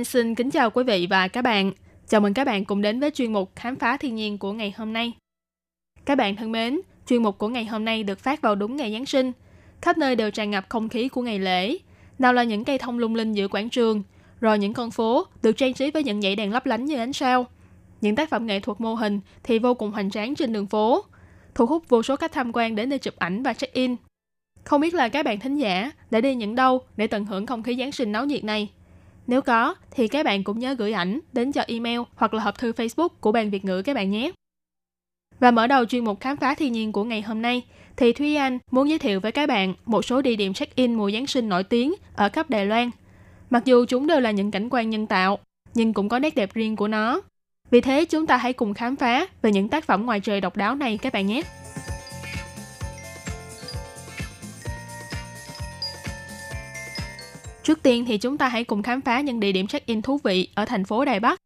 Anh xin kính chào quý vị và các bạn. Chào mừng các bạn cùng đến với chuyên mục Khám phá thiên nhiên của ngày hôm nay. Các bạn thân mến, chuyên mục của ngày hôm nay được phát vào đúng ngày Giáng sinh. Khắp nơi đều tràn ngập không khí của ngày lễ. Nào là những cây thông lung linh giữa quảng trường, rồi những con phố được trang trí với những dãy đèn lấp lánh như ánh sao. Những tác phẩm nghệ thuật mô hình thì vô cùng hoành tráng trên đường phố, thu hút vô số khách tham quan đến để chụp ảnh và check-in. Không biết là các bạn thính giả đã đi những đâu để tận hưởng không khí Giáng sinh náo nhiệt này? Nếu có, thì các bạn cũng nhớ gửi ảnh đến cho email hoặc là hộp thư Facebook của Ban Việt ngữ các bạn nhé. Và mở đầu chuyên mục khám phá thiên nhiên của ngày hôm nay, thì Thúy Anh muốn giới thiệu với các bạn một số địa điểm check-in mùa Giáng sinh nổi tiếng ở khắp Đài Loan. Mặc dù chúng đều là những cảnh quan nhân tạo, nhưng cũng có nét đẹp riêng của nó. Vì thế chúng ta hãy cùng khám phá về những tác phẩm ngoài trời độc đáo này các bạn nhé. Trước tiên thì chúng ta hãy cùng khám phá những địa điểm check-in thú vị ở thành phố Đài Bắc.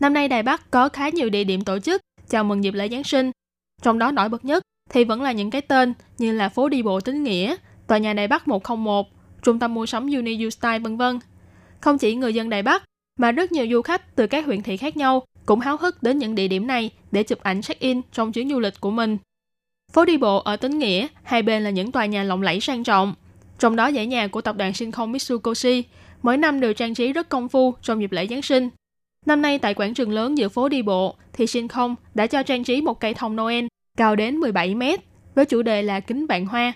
Năm nay Đài Bắc có khá nhiều địa điểm tổ chức chào mừng dịp lễ Giáng sinh. Trong đó nổi bật nhất thì vẫn là những cái tên như là phố đi bộ Tín Nghĩa, tòa nhà Đài Bắc 101, trung tâm mua sắm Uni Style vân vân. Không chỉ người dân Đài Bắc mà rất nhiều du khách từ các huyện thị khác nhau cũng háo hức đến những địa điểm này để chụp ảnh check-in trong chuyến du lịch của mình. Phố đi bộ ở Tín Nghĩa, hai bên là những tòa nhà lộng lẫy sang trọng. Trong đó dãy nhà của tập đoàn sinh không Mitsukoshi mỗi năm đều trang trí rất công phu trong dịp lễ Giáng sinh. Năm nay tại quảng trường lớn giữa phố đi bộ thì sinh không đã cho trang trí một cây thông Noel cao đến 17 mét với chủ đề là kính vạn hoa.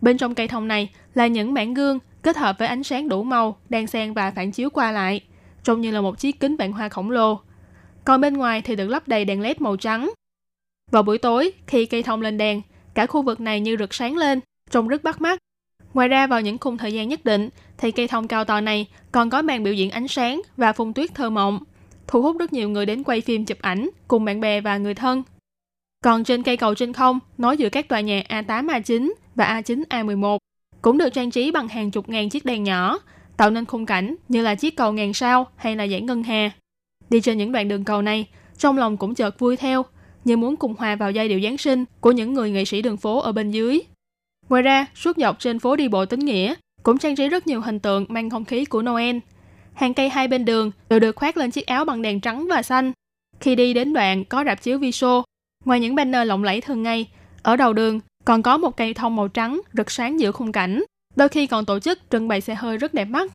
Bên trong cây thông này là những bản gương kết hợp với ánh sáng đủ màu, đang xen và phản chiếu qua lại, trông như là một chiếc kính vạn hoa khổng lồ. Còn bên ngoài thì được lắp đầy đèn led màu trắng. Vào buổi tối, khi cây thông lên đèn, cả khu vực này như rực sáng lên, trông rất bắt mắt. Ngoài ra vào những khung thời gian nhất định thì cây thông cao to này còn có màn biểu diễn ánh sáng và phun tuyết thơ mộng, thu hút rất nhiều người đến quay phim chụp ảnh cùng bạn bè và người thân. Còn trên cây cầu trên không, nối giữa các tòa nhà A8, A9 và A9, A11 cũng được trang trí bằng hàng chục ngàn chiếc đèn nhỏ, tạo nên khung cảnh như là chiếc cầu ngàn sao hay là dãy ngân hà. Đi trên những đoạn đường cầu này, trong lòng cũng chợt vui theo, như muốn cùng hòa vào giai điệu Giáng sinh của những người nghệ sĩ đường phố ở bên dưới. Ngoài ra, suốt dọc trên phố đi bộ Tín Nghĩa cũng trang trí rất nhiều hình tượng mang không khí của Noel. Hàng cây hai bên đường đều được khoác lên chiếc áo bằng đèn trắng và xanh. Khi đi đến đoạn có rạp chiếu Viso, ngoài những banner lộng lẫy thường ngày, ở đầu đường còn có một cây thông màu trắng rực sáng giữa khung cảnh. Đôi khi còn tổ chức trưng bày xe hơi rất đẹp mắt.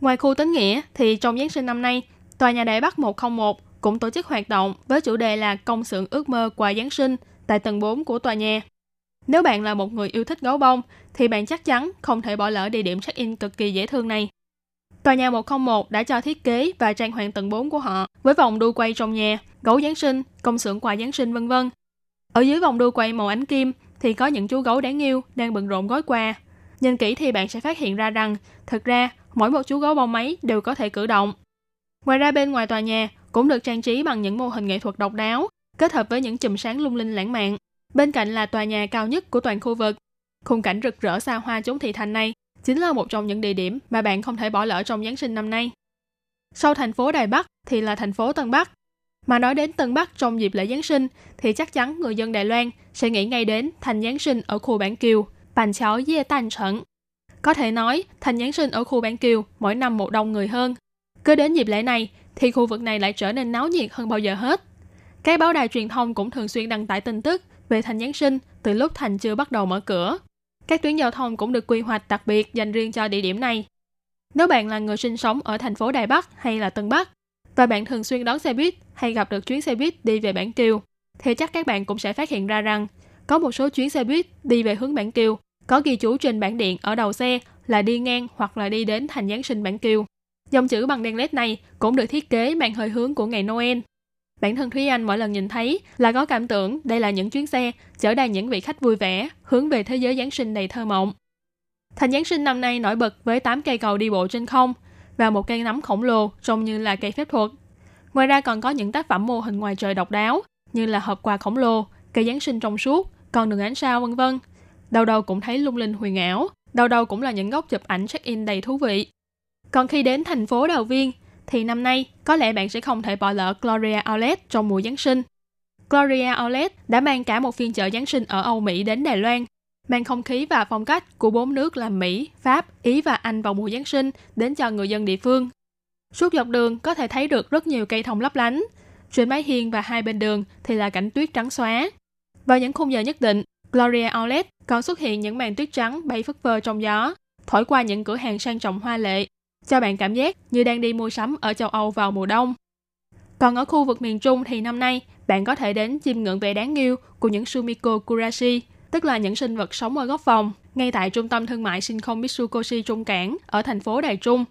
Ngoài khu Tín Nghĩa thì trong Giáng sinh năm nay, tòa nhà Đại Bắc 101 cũng tổ chức hoạt động với chủ đề là công xưởng ước mơ quà Giáng sinh tại tầng 4 của tòa nhà. Nếu bạn là một người yêu thích gấu bông, thì bạn chắc chắn không thể bỏ lỡ địa điểm check-in cực kỳ dễ thương này. Tòa nhà 101 đã cho thiết kế và trang hoàng tầng 4 của họ với vòng đu quay trong nhà, gấu Giáng sinh, công xưởng quà Giáng sinh vân vân. Ở dưới vòng đu quay màu ánh kim thì có những chú gấu đáng yêu đang bận rộn gói quà. Nhìn kỹ thì bạn sẽ phát hiện ra rằng, thực ra mỗi một chú gấu bông máy đều có thể cử động. Ngoài ra bên ngoài tòa nhà cũng được trang trí bằng những mô hình nghệ thuật độc đáo, kết hợp với những chùm sáng lung linh lãng mạn. Bên cạnh là tòa nhà cao nhất của toàn khu vực. Khung cảnh rực rỡ xa hoa chốn thị thành này chính là một trong những địa điểm mà bạn không thể bỏ lỡ trong Giáng sinh năm nay. Sau thành phố Đài Bắc thì là thành phố Tân Bắc. Mà nói đến Tân Bắc trong dịp lễ Giáng sinh thì chắc chắn người dân Đài Loan sẽ nghĩ ngay đến thành Giáng sinh ở khu Bản Kiều, bàn Cháo Dê Tàn Trận. Có thể nói, thành Giáng sinh ở khu Bản Kiều mỗi năm một đông người hơn. Cứ đến dịp lễ này thì khu vực này lại trở nên náo nhiệt hơn bao giờ hết. Các báo đài truyền thông cũng thường xuyên đăng tải tin tức về thành Giáng sinh từ lúc thành chưa bắt đầu mở cửa. Các tuyến giao thông cũng được quy hoạch đặc biệt dành riêng cho địa điểm này. Nếu bạn là người sinh sống ở thành phố Đài Bắc hay là Tân Bắc và bạn thường xuyên đón xe buýt hay gặp được chuyến xe buýt đi về Bản Kiều, thì chắc các bạn cũng sẽ phát hiện ra rằng có một số chuyến xe buýt đi về hướng Bản Kiều có ghi chú trên bảng điện ở đầu xe là đi ngang hoặc là đi đến thành Giáng sinh Bản Kiều. Dòng chữ bằng đèn LED này cũng được thiết kế mang hơi hướng của ngày Noel. Bản thân Thúy Anh mỗi lần nhìn thấy là có cảm tưởng đây là những chuyến xe chở đầy những vị khách vui vẻ hướng về thế giới Giáng sinh đầy thơ mộng. Thành Giáng sinh năm nay nổi bật với 8 cây cầu đi bộ trên không và một cây nấm khổng lồ trông như là cây phép thuật. Ngoài ra còn có những tác phẩm mô hình ngoài trời độc đáo như là hộp quà khổng lồ, cây Giáng sinh trong suốt, con đường ánh sao vân vân. Đầu đầu cũng thấy lung linh huyền ảo, đầu đầu cũng là những góc chụp ảnh check-in đầy thú vị. Còn khi đến thành phố Đào Viên, thì năm nay có lẽ bạn sẽ không thể bỏ lỡ Gloria Outlet trong mùa Giáng sinh. Gloria Outlet đã mang cả một phiên chợ Giáng sinh ở Âu Mỹ đến Đài Loan, mang không khí và phong cách của bốn nước là Mỹ, Pháp, Ý và Anh vào mùa Giáng sinh đến cho người dân địa phương. Suốt dọc đường có thể thấy được rất nhiều cây thông lấp lánh. Trên mái hiên và hai bên đường thì là cảnh tuyết trắng xóa. Vào những khung giờ nhất định, Gloria Outlet còn xuất hiện những màn tuyết trắng bay phất phơ trong gió, thổi qua những cửa hàng sang trọng hoa lệ, cho bạn cảm giác như đang đi mua sắm ở châu Âu vào mùa đông. Còn ở khu vực miền Trung thì năm nay, bạn có thể đến chiêm ngưỡng vẻ đáng yêu của những Sumiko Kurashi, tức là những sinh vật sống ở góc phòng, ngay tại trung tâm thương mại Shinko Mitsukoshi Trung Cảng ở thành phố Đài Trung.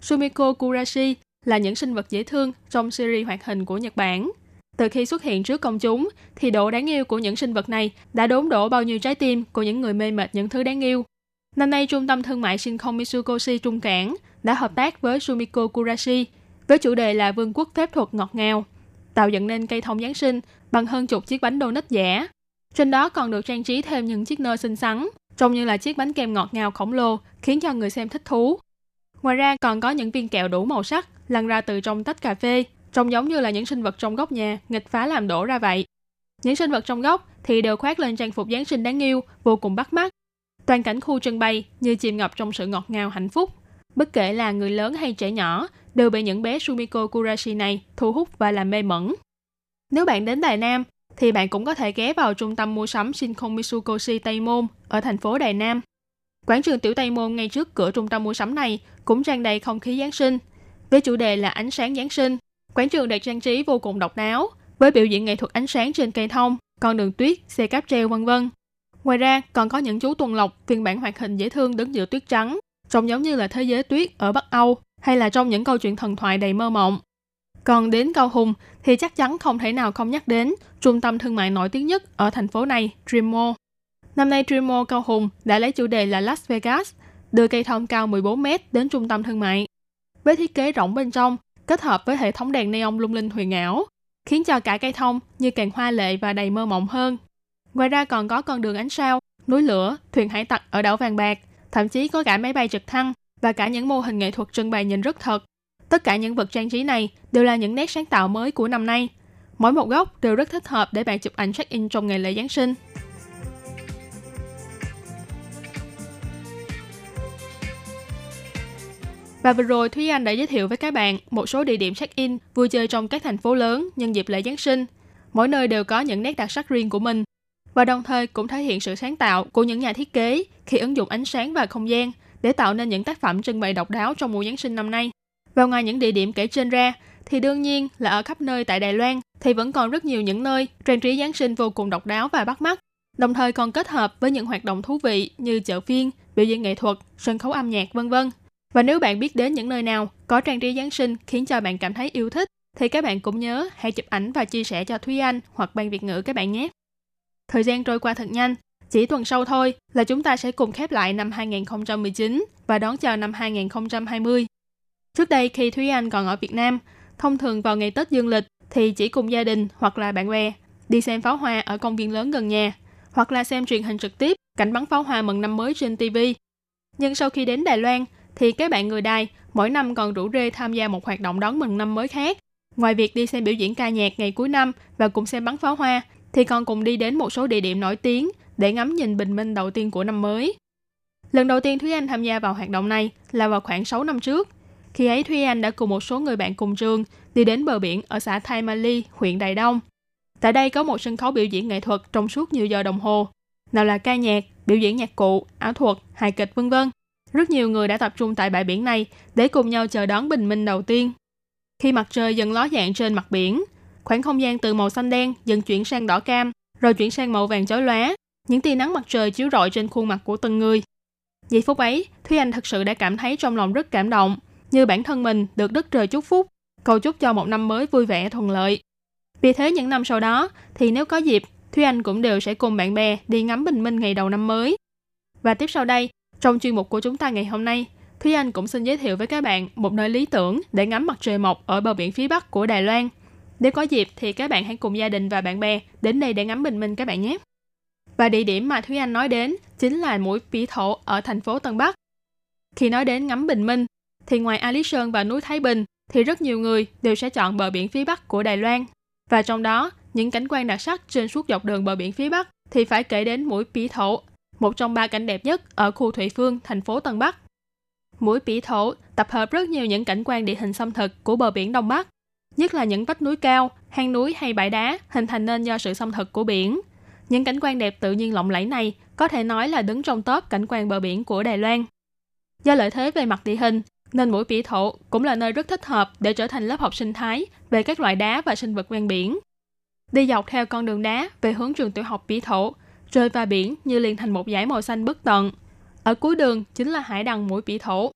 Sumiko Kurashi là những sinh vật dễ thương trong series hoạt hình của Nhật Bản. Từ khi xuất hiện trước công chúng, thì độ đáng yêu của những sinh vật này đã đốn đổ bao nhiêu trái tim của những người mê mệt những thứ đáng yêu. Năm nay, Trung tâm Thương mại Shinko Mitsukoshi Trung Cảng đã hợp tác với Sumiko Kurashi với chủ đề là Vương quốc phép thuật ngọt ngào, tạo dựng nên cây thông Giáng sinh bằng hơn chục chiếc bánh donut giả. Trên đó còn được trang trí thêm những chiếc nơ xinh xắn, trông như là chiếc bánh kem ngọt ngào khổng lồ, khiến cho người xem thích thú. Ngoài ra còn có những viên kẹo đủ màu sắc lăn ra từ trong tách cà phê, trông giống như là những sinh vật trong góc nhà nghịch phá làm đổ ra vậy. Những sinh vật trong góc thì đều khoác lên trang phục Giáng sinh đáng yêu, vô cùng bắt mắt. Toàn cảnh khu trưng bày như chìm ngập trong sự ngọt ngào hạnh phúc. Bất kể là người lớn hay trẻ nhỏ, đều bị những bé Sumiko Kurashi này thu hút và làm mê mẩn. Nếu bạn đến Đài Nam, thì bạn cũng có thể ghé vào trung tâm mua sắm Shinkon Mitsukoshi Tây Môn ở thành phố Đài Nam. Quảng trường Tiểu Tây Môn ngay trước cửa trung tâm mua sắm này cũng tràn đầy không khí Giáng sinh. Với chủ đề là ánh sáng Giáng sinh, quảng trường được trang trí vô cùng độc đáo, với biểu diễn nghệ thuật ánh sáng trên cây thông, con đường tuyết, xe cáp treo vân vân. Ngoài ra, còn có những chú tuần lộc phiên bản hoạt hình dễ thương đứng giữa tuyết trắng, trông giống như là thế giới tuyết ở Bắc Âu hay là trong những câu chuyện thần thoại đầy mơ mộng. Còn đến Cao Hùng thì chắc chắn không thể nào không nhắc đến trung tâm thương mại nổi tiếng nhất ở thành phố này, Dream Mall. Năm nay Dream Mall Cao Hùng đã lấy chủ đề là Las Vegas, đưa cây thông cao 14 mét đến trung tâm thương mại. Với thiết kế rộng bên trong, kết hợp với hệ thống đèn neon lung linh huyền ảo, khiến cho cả cây thông như càng hoa lệ và đầy mơ mộng hơn. Ngoài ra còn có con đường ánh sao, núi lửa, thuyền hải tặc ở đảo Vàng Bạc, thậm chí có cả máy bay trực thăng và cả những mô hình nghệ thuật trưng bày nhìn rất thật. Tất cả những vật trang trí này đều là những nét sáng tạo mới của năm nay. Mỗi một góc đều rất thích hợp để bạn chụp ảnh check-in trong ngày lễ Giáng sinh. Và vừa rồi Thúy Anh đã giới thiệu với các bạn một số địa điểm check-in vui chơi trong các thành phố lớn nhân dịp lễ Giáng sinh. Mỗi nơi đều có những nét đặc sắc riêng của mình và đồng thời cũng thể hiện sự sáng tạo của những nhà thiết kế khi ứng dụng ánh sáng và không gian để tạo nên những tác phẩm trưng bày độc đáo trong mùa Giáng sinh năm nay. Và ngoài những địa điểm kể trên ra, thì đương nhiên là ở khắp nơi tại Đài Loan thì vẫn còn rất nhiều những nơi trang trí Giáng sinh vô cùng độc đáo và bắt mắt, đồng thời còn kết hợp với những hoạt động thú vị như chợ phiên, biểu diễn nghệ thuật, sân khấu âm nhạc vân vân. Và nếu bạn biết đến những nơi nào có trang trí Giáng sinh khiến cho bạn cảm thấy yêu thích, thì các bạn cũng nhớ hãy chụp ảnh và chia sẻ cho Thúy Anh hoặc Ban Việt ngữ các bạn nhé. Thời gian trôi qua thật nhanh, chỉ tuần sau thôi là chúng ta sẽ cùng khép lại năm 2019 và đón chào năm 2020. Trước đây khi Thúy Anh còn ở Việt Nam, thông thường vào ngày Tết dương lịch thì chỉ cùng gia đình hoặc là bạn bè đi xem pháo hoa ở công viên lớn gần nhà hoặc là xem truyền hình trực tiếp cảnh bắn pháo hoa mừng năm mới trên TV. Nhưng sau khi đến Đài Loan thì các bạn người Đài mỗi năm còn rủ rê tham gia một hoạt động đón mừng năm mới khác. Ngoài việc đi xem biểu diễn ca nhạc ngày cuối năm và cùng xem bắn pháo hoa, thì còn cùng đi đến một số địa điểm nổi tiếng để ngắm nhìn bình minh đầu tiên của năm mới. Lần đầu tiên Thúy Anh tham gia vào hoạt động này là vào khoảng 6 năm trước, Khi ấy Thúy Anh đã cùng một số người bạn cùng trường đi đến bờ biển ở xã Thai Mali, huyện Đài Đông. Tại đây có một sân khấu biểu diễn nghệ thuật trong suốt nhiều giờ đồng hồ. Nào là ca nhạc, biểu diễn nhạc cụ, ảo thuật, hài kịch vân vân. Rất nhiều người đã tập trung tại bãi biển này để cùng nhau chờ đón bình minh đầu tiên. Khi mặt trời dần ló dạng trên mặt biển, khoảng không gian từ màu xanh đen dần chuyển sang đỏ cam, rồi chuyển sang màu vàng chói lóa. Những tia nắng mặt trời chiếu rọi trên khuôn mặt của từng người. Giây phút ấy, Thúy Anh thật sự đã cảm thấy trong lòng rất cảm động, như bản thân mình được đất trời chúc phúc, cầu chúc cho một năm mới vui vẻ thuận lợi. Vì thế những năm sau đó, thì nếu có dịp, Thúy Anh cũng đều sẽ cùng bạn bè đi ngắm bình minh ngày đầu năm mới. Và tiếp sau đây, trong chuyên mục của chúng ta ngày hôm nay, Thúy Anh cũng xin giới thiệu với các bạn một nơi lý tưởng để ngắm mặt trời mọc ở bờ biển phía bắc của Đài Loan. Nếu có dịp thì các bạn hãy cùng gia đình và bạn bè đến đây để ngắm bình minh các bạn nhé. Và địa điểm mà Thúy Anh nói đến chính là mũi Pỉ Thổ ở thành phố Tân Bắc. Khi nói đến ngắm bình minh, thì ngoài A Lý Sơn và núi Thái Bình, thì rất nhiều người đều sẽ chọn bờ biển phía Bắc của Đài Loan. Và trong đó, những cảnh quan đặc sắc trên suốt dọc đường bờ biển phía Bắc thì phải kể đến mũi Pỉ Thổ, một trong ba cảnh đẹp nhất ở khu Thụy Phương, thành phố Tân Bắc. Mũi Pỉ Thổ tập hợp rất nhiều những cảnh quan địa hình xâm thực của bờ biển Đông Bắc, nhất là những vách núi cao, hang núi hay bãi đá hình thành nên do sự xâm thực của biển. Những cảnh quan đẹp tự nhiên lộng lẫy này có thể nói là đứng trong top cảnh quan bờ biển của Đài Loan. Do lợi thế về mặt địa hình, nên mũi Pỉ Thổ cũng là nơi rất thích hợp để trở thành lớp học sinh thái về các loại đá và sinh vật ven biển. Đi dọc theo con đường đá về hướng trường tiểu học Pỉ Thổ, rơi vào biển như liền thành một dải màu xanh bất tận. Ở cuối đường chính là hải đăng mũi Pỉ Thổ.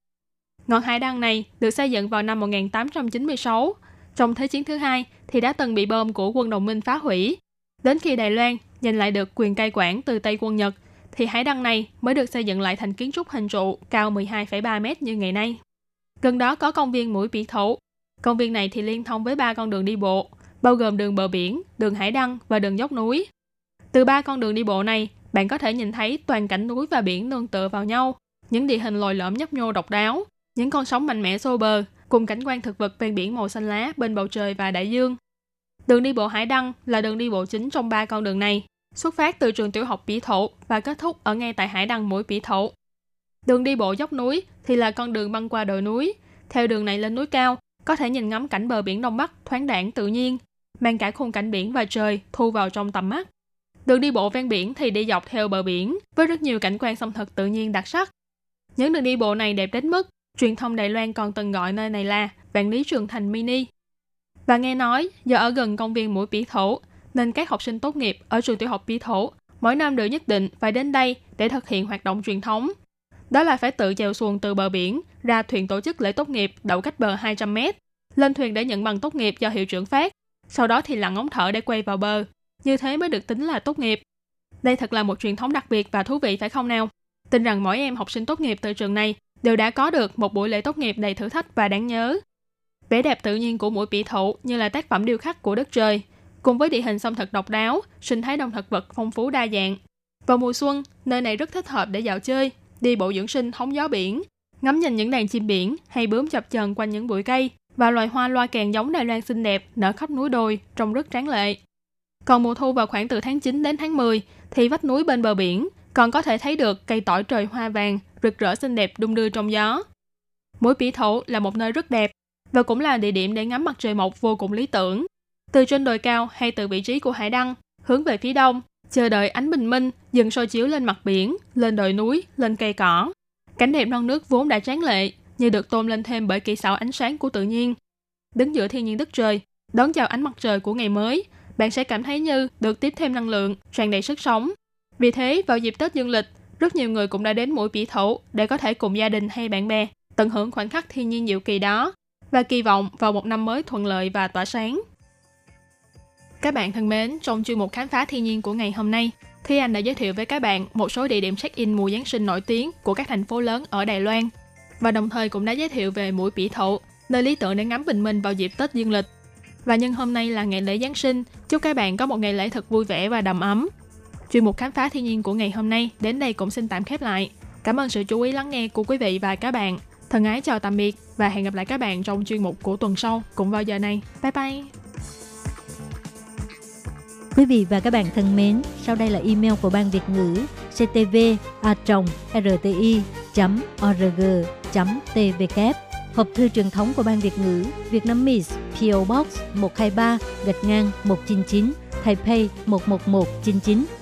Ngọn hải đăng này được xây dựng vào năm 1896. Trong Thế chiến thứ hai thì đã từng bị bom của quân đồng minh phá hủy. Đến khi Đài Loan giành lại được quyền cai quản từ Tây quân Nhật, thì hải đăng này mới được xây dựng lại thành kiến trúc hình trụ cao 12,3 mét như ngày nay. Gần đó có công viên mũi biển Thổ. Công viên này thì liên thông với ba con đường đi bộ, bao gồm đường bờ biển, đường hải đăng và đường dốc núi. Từ ba con đường đi bộ này, bạn có thể nhìn thấy toàn cảnh núi và biển nương tựa vào nhau, những địa hình lồi lõm nhấp nhô độc đáo, những con sóng mạnh mẽ xô bờ, cùng cảnh quan thực vật ven biển màu xanh lá bên bầu trời và đại dương. Đường đi bộ Hải Đăng là đường đi bộ chính trong ba con đường này, xuất phát từ trường tiểu học Bỉ Thổ và kết thúc ở ngay tại Hải Đăng mũi Bỉ Thổ. Đường đi bộ dốc núi thì là con đường băng qua đồi núi. Theo đường này lên núi cao, có thể nhìn ngắm cảnh bờ biển Đông Bắc thoáng đãng tự nhiên, mang cả khung cảnh biển và trời thu vào trong tầm mắt. Đường đi bộ ven biển thì đi dọc theo bờ biển với rất nhiều cảnh quan xâm thực tự nhiên đặc sắc. Những đường đi bộ này đẹp đến mức truyền thông Đài Loan còn từng gọi nơi này là Vạn Lý Trường Thành Mini. Và nghe nói, do ở gần công viên mũi Bỉ Thổ, nên các học sinh tốt nghiệp ở trường tiểu học Bỉ Thổ mỗi năm đều nhất định phải đến đây để thực hiện hoạt động truyền thống. Đó là phải tự chèo xuồng từ bờ biển ra thuyền tổ chức lễ tốt nghiệp đậu cách bờ 200 mét, lên thuyền để nhận bằng tốt nghiệp do hiệu trưởng phát, sau đó thì lặn ống thở để quay vào bờ. Như thế mới được tính là tốt nghiệp. Đây thật là một truyền thống đặc biệt và thú vị phải không nào? Tin rằng mỗi em học sinh tốt nghiệp từ trường này đều đã có được một buổi lễ tốt nghiệp đầy thử thách và đáng nhớ. Vẻ đẹp tự nhiên của mũi bị thụ như là tác phẩm điêu khắc của đất trời, cùng với địa hình sông thật độc đáo, sinh thái động thực vật phong phú đa dạng. Vào mùa xuân, nơi này rất thích hợp để dạo chơi, đi bộ dưỡng sinh hóng gió biển, ngắm nhìn những đàn chim biển hay bướm chập chờn quanh những bụi cây và loài hoa loa kèn giống Đài Loan xinh đẹp nở khắp núi đồi, trông rất tráng lệ. Còn mùa thu vào khoảng từ tháng 9 đến tháng 10 thì vách núi bên bờ biển còn có thể thấy được cây tỏi trời hoa vàng rực rỡ xinh đẹp đung đưa trong gió. Mũi Pỉ Thổ là một nơi rất đẹp và cũng là địa điểm để ngắm mặt trời mọc vô cùng lý tưởng. Từ trên đồi cao hay từ vị trí của hải đăng, hướng về phía đông, chờ đợi ánh bình minh dần soi chiếu lên mặt biển, lên đồi núi, lên cây cỏ. Cảnh đẹp non nước vốn đã tráng lệ, như được tôn lên thêm bởi kỹ xảo ánh sáng của tự nhiên. Đứng giữa thiên nhiên đất trời, đón chào ánh mặt trời của ngày mới, bạn sẽ cảm thấy như được tiếp thêm năng lượng, tràn đầy sức sống. Vì thế, vào dịp Tết Dương lịch, rất nhiều người cũng đã đến mũi Bỉ Thổ để có thể cùng gia đình hay bạn bè tận hưởng khoảnh khắc thiên nhiên diệu kỳ đó và kỳ vọng vào một năm mới thuận lợi và tỏa sáng. Các bạn thân mến, trong chuyên mục khám phá thiên nhiên của ngày hôm nay, Thi Anh đã giới thiệu với các bạn một số địa điểm check-in mùa Giáng sinh nổi tiếng của các thành phố lớn ở Đài Loan và đồng thời cũng đã giới thiệu về mũi Bỉ Thổ, nơi lý tưởng để ngắm bình minh vào dịp Tết Dương lịch. Và nhân hôm nay là ngày lễ Giáng sinh, chúc các bạn có một ngày lễ thật vui vẻ và đầm ấm. Chuyên mục khám phá thiên nhiên của ngày hôm nay đến đây cũng xin tạm khép lại. Cảm ơn sự chú ý lắng nghe của quý vị và các bạn. Thân ái chào tạm biệt và hẹn gặp lại các bạn trong chuyên mục của tuần sau cũng vào giờ này. Bye bye! Quý vị và các bạn thân mến, sau đây là email của Ban Việt ngữ ctv a rti org tvk Hộp thư truyền thống của Ban Việt ngữ việt nam miss PO Box 123 gạch ngang 199 Taipei 11199.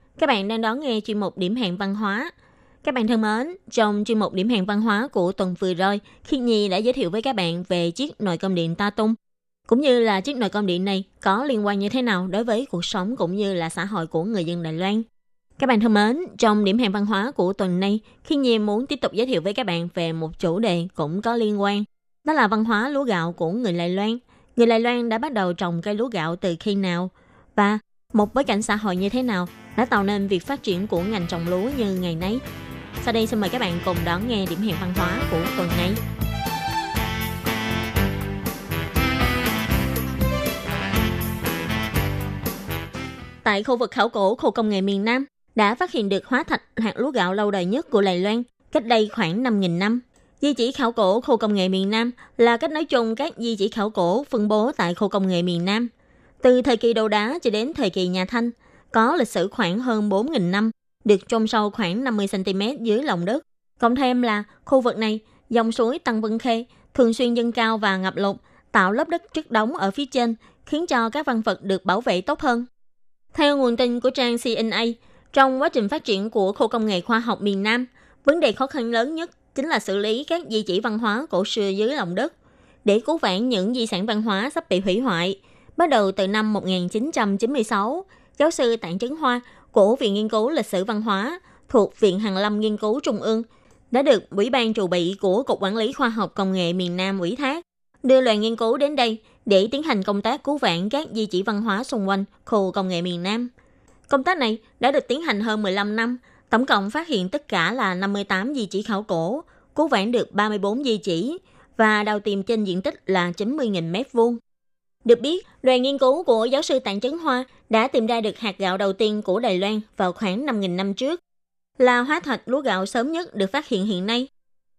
Các bạn đang đón nghe chuyên mục Điểm hẹn văn hóa. Các bạn thân mến, trong chuyên mục Điểm hẹn văn hóa của tuần vừa rồi, Khi Nhi đã giới thiệu với các bạn về chiếc nồi cơm điện Ta Tung, cũng như là chiếc nồi cơm điện này có liên quan như thế nào đối với cuộc sống cũng như là xã hội của người dân Đài Loan. Các bạn thân mến, trong điểm hẹn văn hóa của tuần này, Khi Nhi muốn tiếp tục giới thiệu với các bạn về một chủ đề cũng có liên quan. Đó là văn hóa lúa gạo của người Đài Loan. Người Đài Loan đã bắt đầu trồng cây lúa gạo từ khi nào? Và một bối cảnh xã hội như thế nào đã tạo nên việc phát triển của ngành trồng lúa như ngày nay. Sau đây xin mời các bạn cùng đón nghe điểm hẹn văn hóa của tuần này. Tại khu vực khảo cổ khu công nghệ miền Nam đã phát hiện được hóa thạch hạt lúa gạo lâu đời nhất của Đài Loan cách đây khoảng 5.000 năm. Di chỉ khảo cổ khu công nghệ miền Nam là cách nói chung các di chỉ khảo cổ phân bố tại khu công nghệ miền Nam. Từ thời kỳ đồ đá cho đến thời kỳ nhà Thanh, có lịch sử khoảng hơn 4.000 năm, được chôn sâu khoảng 50cm dưới lòng đất. Cộng thêm là khu vực này, dòng suối Tăng Vân Khê thường xuyên dâng cao và ngập lụt, tạo lớp đất chất đóng ở phía trên, khiến cho các văn vật được bảo vệ tốt hơn. Theo nguồn tin của trang CNA, trong quá trình phát triển của khu công nghệ khoa học miền Nam, vấn đề khó khăn lớn nhất chính là xử lý các di chỉ văn hóa cổ xưa dưới lòng đất. Để cứu vãn những di sản văn hóa sắp bị hủy hoại, bắt đầu từ năm 1996, giáo sư Tạng Trấn Hoa của Viện Nghiên cứu Lịch sử Văn hóa thuộc Viện Hàn Lâm Nghiên cứu Trung ương đã được Ủy ban trụ bị của Cục Quản lý Khoa học Công nghệ miền Nam ủy thác đưa đoàn nghiên cứu đến đây để tiến hành công tác cứu vãn các di chỉ văn hóa xung quanh khu công nghệ miền Nam. Công tác này đã được tiến hành hơn 15 năm, tổng cộng phát hiện tất cả là 58 di chỉ khảo cổ, cứu vãn được 34 di chỉ và đào tìm trên diện tích là 90.000 m vuông. Được biết, đoàn nghiên cứu của giáo sư Tạng Trấn Hoa đã tìm ra được hạt gạo đầu tiên của Đài Loan vào khoảng 5.000 năm trước, là hóa thạch lúa gạo sớm nhất được phát hiện hiện nay.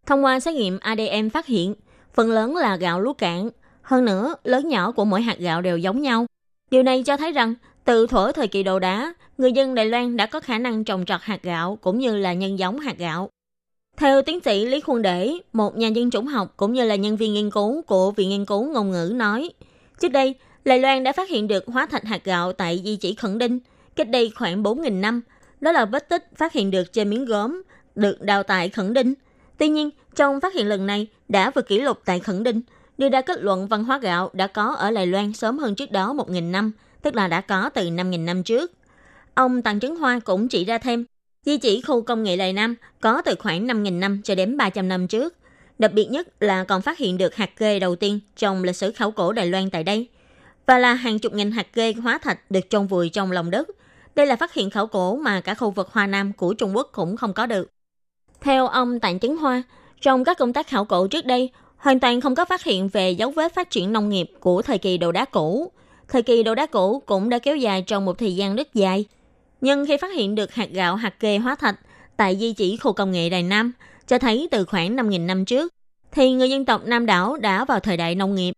Thông qua xét nghiệm ADN phát hiện, phần lớn là gạo lúa cạn. Hơn nữa, lớn nhỏ của mỗi hạt gạo đều giống nhau. Điều này cho thấy rằng, từ thuở thời kỳ đồ đá, người dân Đài Loan đã có khả năng trồng trọt hạt gạo cũng như là nhân giống hạt gạo. Theo tiến sĩ Lý Khuôn Để, một nhà dân chủng học cũng như là nhân viên nghiên cứu của Viện Nghiên cứu Ngôn ngữ nói, trước đây, Đài Loan đã phát hiện được hóa thạch hạt gạo tại di chỉ Khẩn Đinh, cách đây khoảng 4.000 năm. Đó là vết tích phát hiện được trên miếng gốm, được đào tại Khẩn Đinh. Tuy nhiên, trong phát hiện lần này đã vượt kỷ lục tại Khẩn Đinh, đưa ra kết luận văn hóa gạo đã có ở Đài Loan sớm hơn trước đó 1.000 năm, tức là đã có từ 5.000 năm trước. Ông Tăng Trấn Hoa cũng chỉ ra thêm, di chỉ khu công nghệ Đài Nam có từ khoảng 5.000 năm cho đến 300 năm trước. Đặc biệt nhất là còn phát hiện được hạt kê đầu tiên trong lịch sử khảo cổ Đài Loan tại đây. Và là hàng chục nghìn hạt kê hóa thạch được chôn vùi trong lòng đất. Đây là phát hiện khảo cổ mà cả khu vực Hoa Nam của Trung Quốc cũng không có được. Theo ông Tạng Trấn Hoa, trong các công tác khảo cổ trước đây, hoàn toàn không có phát hiện về dấu vết phát triển nông nghiệp của thời kỳ đồ đá cũ. Thời kỳ đồ đá cũ cũng đã kéo dài trong một thời gian rất dài. Nhưng khi phát hiện được hạt gạo hạt kê hóa thạch tại di chỉ khu công nghệ Đài Nam, cho thấy từ khoảng 5.000 năm trước, thì người dân tộc Nam đảo đã vào thời đại nông nghiệp.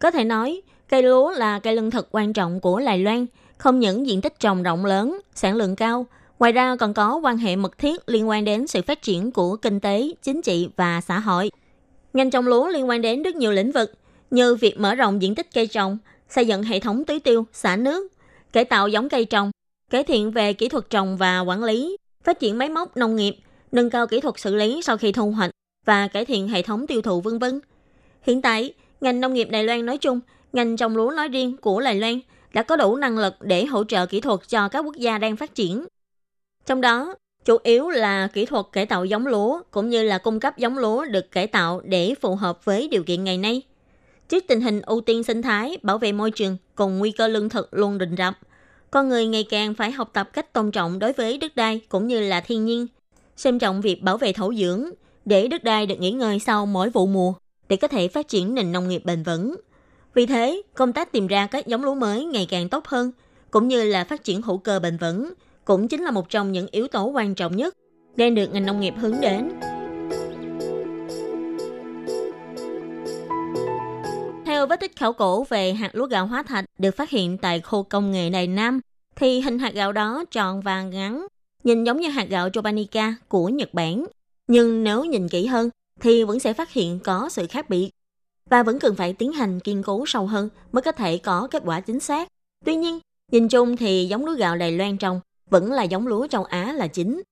Có thể nói, cây lúa là cây lương thực quan trọng của Đài Loan, không những diện tích trồng rộng lớn, sản lượng cao, ngoài ra còn có quan hệ mật thiết liên quan đến sự phát triển của kinh tế, chính trị và xã hội. Ngành trồng lúa liên quan đến rất nhiều lĩnh vực, như việc mở rộng diện tích cây trồng, xây dựng hệ thống tưới tiêu, xả nước, cải tạo giống cây trồng, cải thiện về kỹ thuật trồng và quản lý, phát triển máy móc nông nghiệp, nâng cao kỹ thuật xử lý sau khi thu hoạch và cải thiện hệ thống tiêu thụ vân vân. Hiện tại, ngành nông nghiệp Đài Loan nói chung, ngành trồng lúa nói riêng của Đài Loan đã có đủ năng lực để hỗ trợ kỹ thuật cho các quốc gia đang phát triển. Trong đó, chủ yếu là kỹ thuật cải tạo giống lúa cũng như là cung cấp giống lúa được cải tạo để phù hợp với điều kiện ngày nay. Trước tình hình ưu tiên sinh thái, bảo vệ môi trường cùng nguy cơ lương thực luôn rình rập, con người ngày càng phải học tập cách tôn trọng đối với đất đai cũng như là thiên nhiên, xem trọng việc bảo vệ thổ dưỡng để đất đai được nghỉ ngơi sau mỗi vụ mùa để có thể phát triển nền nông nghiệp bền vững. Vì thế, công tác tìm ra các giống lúa mới ngày càng tốt hơn, cũng như là phát triển hữu cơ bền vững, cũng chính là một trong những yếu tố quan trọng nhất đang được ngành nông nghiệp hướng đến. Theo vết tích khảo cổ về hạt lúa gạo hóa thạch được phát hiện tại khu công nghệ Đài Nam, thì hình hạt gạo đó tròn và ngắn, nhìn giống như hạt gạo Japonica của Nhật Bản. Nhưng nếu nhìn kỹ hơn, thì vẫn sẽ phát hiện có sự khác biệt và vẫn cần phải tiến hành nghiên cứu sâu hơn mới có thể có kết quả chính xác. Tuy nhiên, nhìn chung thì giống lúa gạo Đài Loan trồng vẫn là giống lúa châu Á là chính.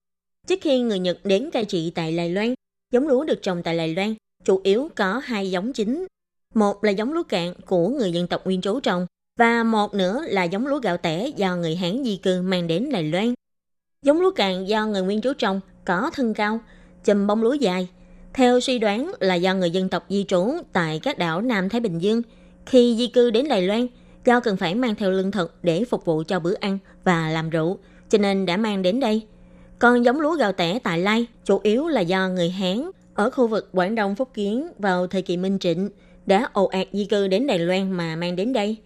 Trước khi người Nhật đến cai trị tại Đài Loan, giống lúa được trồng tại Đài Loan chủ yếu có hai giống chính. Một là giống lúa cạn của người dân tộc nguyên trú trồng và một nữa là giống lúa gạo tẻ do người Hán di cư mang đến Đài Loan. Giống lúa cạn do người nguyên trú trồng có thân cao, chùm bông lúa dài. Theo suy đoán là do người dân tộc di trú tại các đảo Nam Thái Bình Dương khi di cư đến Đài Loan do cần phải mang theo lương thực để phục vụ cho bữa ăn và làm rượu, cho nên đã mang đến đây. Còn giống lúa gạo tẻ tại Lai chủ yếu là do người Hán ở khu vực Quảng Đông Phúc Kiến vào thời kỳ Minh Trịnh đã ồ ạt di cư đến Đài Loan mà mang đến đây.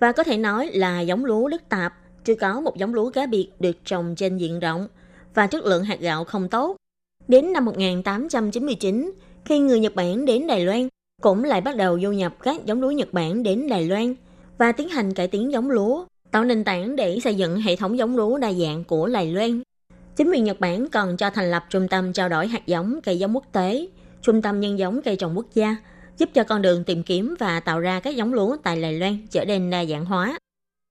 Và có thể nói là giống lúa đất tạp, chưa có một giống lúa cá biệt được trồng trên diện rộng và chất lượng hạt gạo không tốt. Đến năm 1899, khi người Nhật Bản đến Đài Loan, cũng lại bắt đầu du nhập các giống lúa Nhật Bản đến Đài Loan và tiến hành cải tiến giống lúa, tạo nền tảng để xây dựng hệ thống giống lúa đa dạng của Đài Loan. Chính quyền Nhật Bản còn cho thành lập trung tâm trao đổi hạt giống cây giống quốc tế, trung tâm nhân giống cây trồng quốc gia, giúp cho con đường tìm kiếm và tạo ra các giống lúa tại Đài Loan trở nên đa dạng hóa.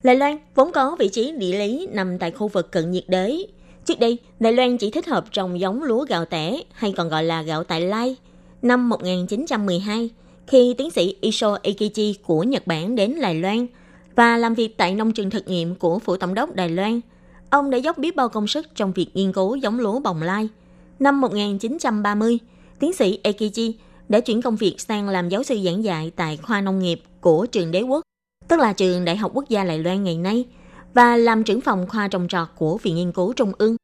Đài Loan vốn có vị trí địa lý nằm tại khu vực cận nhiệt đới. Trước đây, Đài Loan chỉ thích hợp trồng giống lúa gạo tẻ hay còn gọi là gạo tại lai. Năm 1912, khi tiến sĩ Isho Eikichi của Nhật Bản đến Đài Loan và làm việc tại nông trường thực nghiệm của Phủ Tổng đốc Đài Loan, ông đã dốc biết bao công sức trong việc nghiên cứu giống lúa bồng lai. Năm 1930, tiến sĩ Eikichi đã chuyển công việc sang làm giáo sư giảng dạy tại khoa nông nghiệp của trường đế quốc, tức là trường Đại học Quốc gia Đài Loan ngày nay, và làm trưởng phòng khoa trồng trọt của Viện Nghiên cứu Trung ương.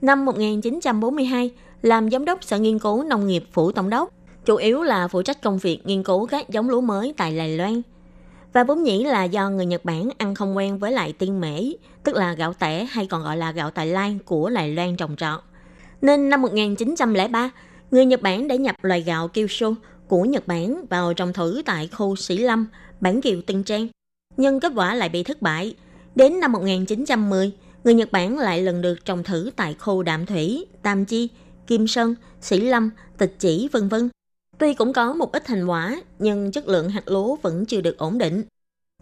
Năm 1942, làm giám đốc Sở Nghiên cứu Nông nghiệp Phủ Tổng đốc, chủ yếu là phụ trách công việc nghiên cứu các giống lúa mới tại Đài Loan. Và vốn nhĩ là do người Nhật Bản ăn không quen với lại tiên mễ, tức là gạo tẻ hay còn gọi là gạo tại Lan của Đài Loan trồng trọt. Nên năm 1903, người Nhật Bản đã nhập loài gạo Kyushu của Nhật Bản vào trồng thử tại khu Sĩ Lâm, bản Kiều Tân Trang. Nhưng kết quả lại bị thất bại. Đến năm 1910, người Nhật Bản lại lần được trồng thử tại khu Đạm Thủy, Tam Chi, Kim Sơn, Sĩ Lâm, Tịch Chỉ, vân vân. Tuy cũng có một ít thành quả, nhưng chất lượng hạt lúa vẫn chưa được ổn định.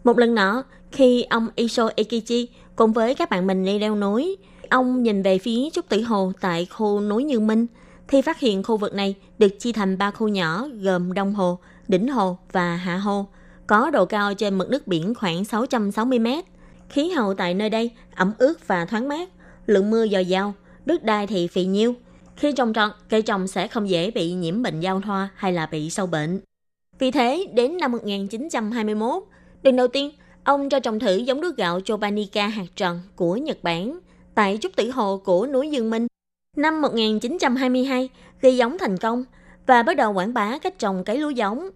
Một lần nọ, khi ông Iso Ekichi cùng với các bạn mình đi leo núi, ông nhìn về phía Trúc Tử Hồ tại khu núi Như Minh, thì phát hiện khu vực này được chia thành ba khu nhỏ gồm Đông Hồ, Đỉnh Hồ và Hạ Hồ, có độ cao trên mực nước biển khoảng 660 mét. Khí hậu tại nơi đây ẩm ướt và thoáng mát, lượng mưa dồi dào, đất đai thì phì nhiêu. Khi trồng trọt, cây trồng sẽ không dễ bị nhiễm bệnh giao thoa hay là bị sâu bệnh. Vì thế, đến năm 1921, lần đầu tiên, ông cho trồng thử giống lúa gạo Chobanica hạt tròn của Nhật Bản tại Trúc Tử Hồ của núi Dương Minh. Năm 1922, gây giống thành công và bắt đầu quảng bá cách trồng cấy lúa giống.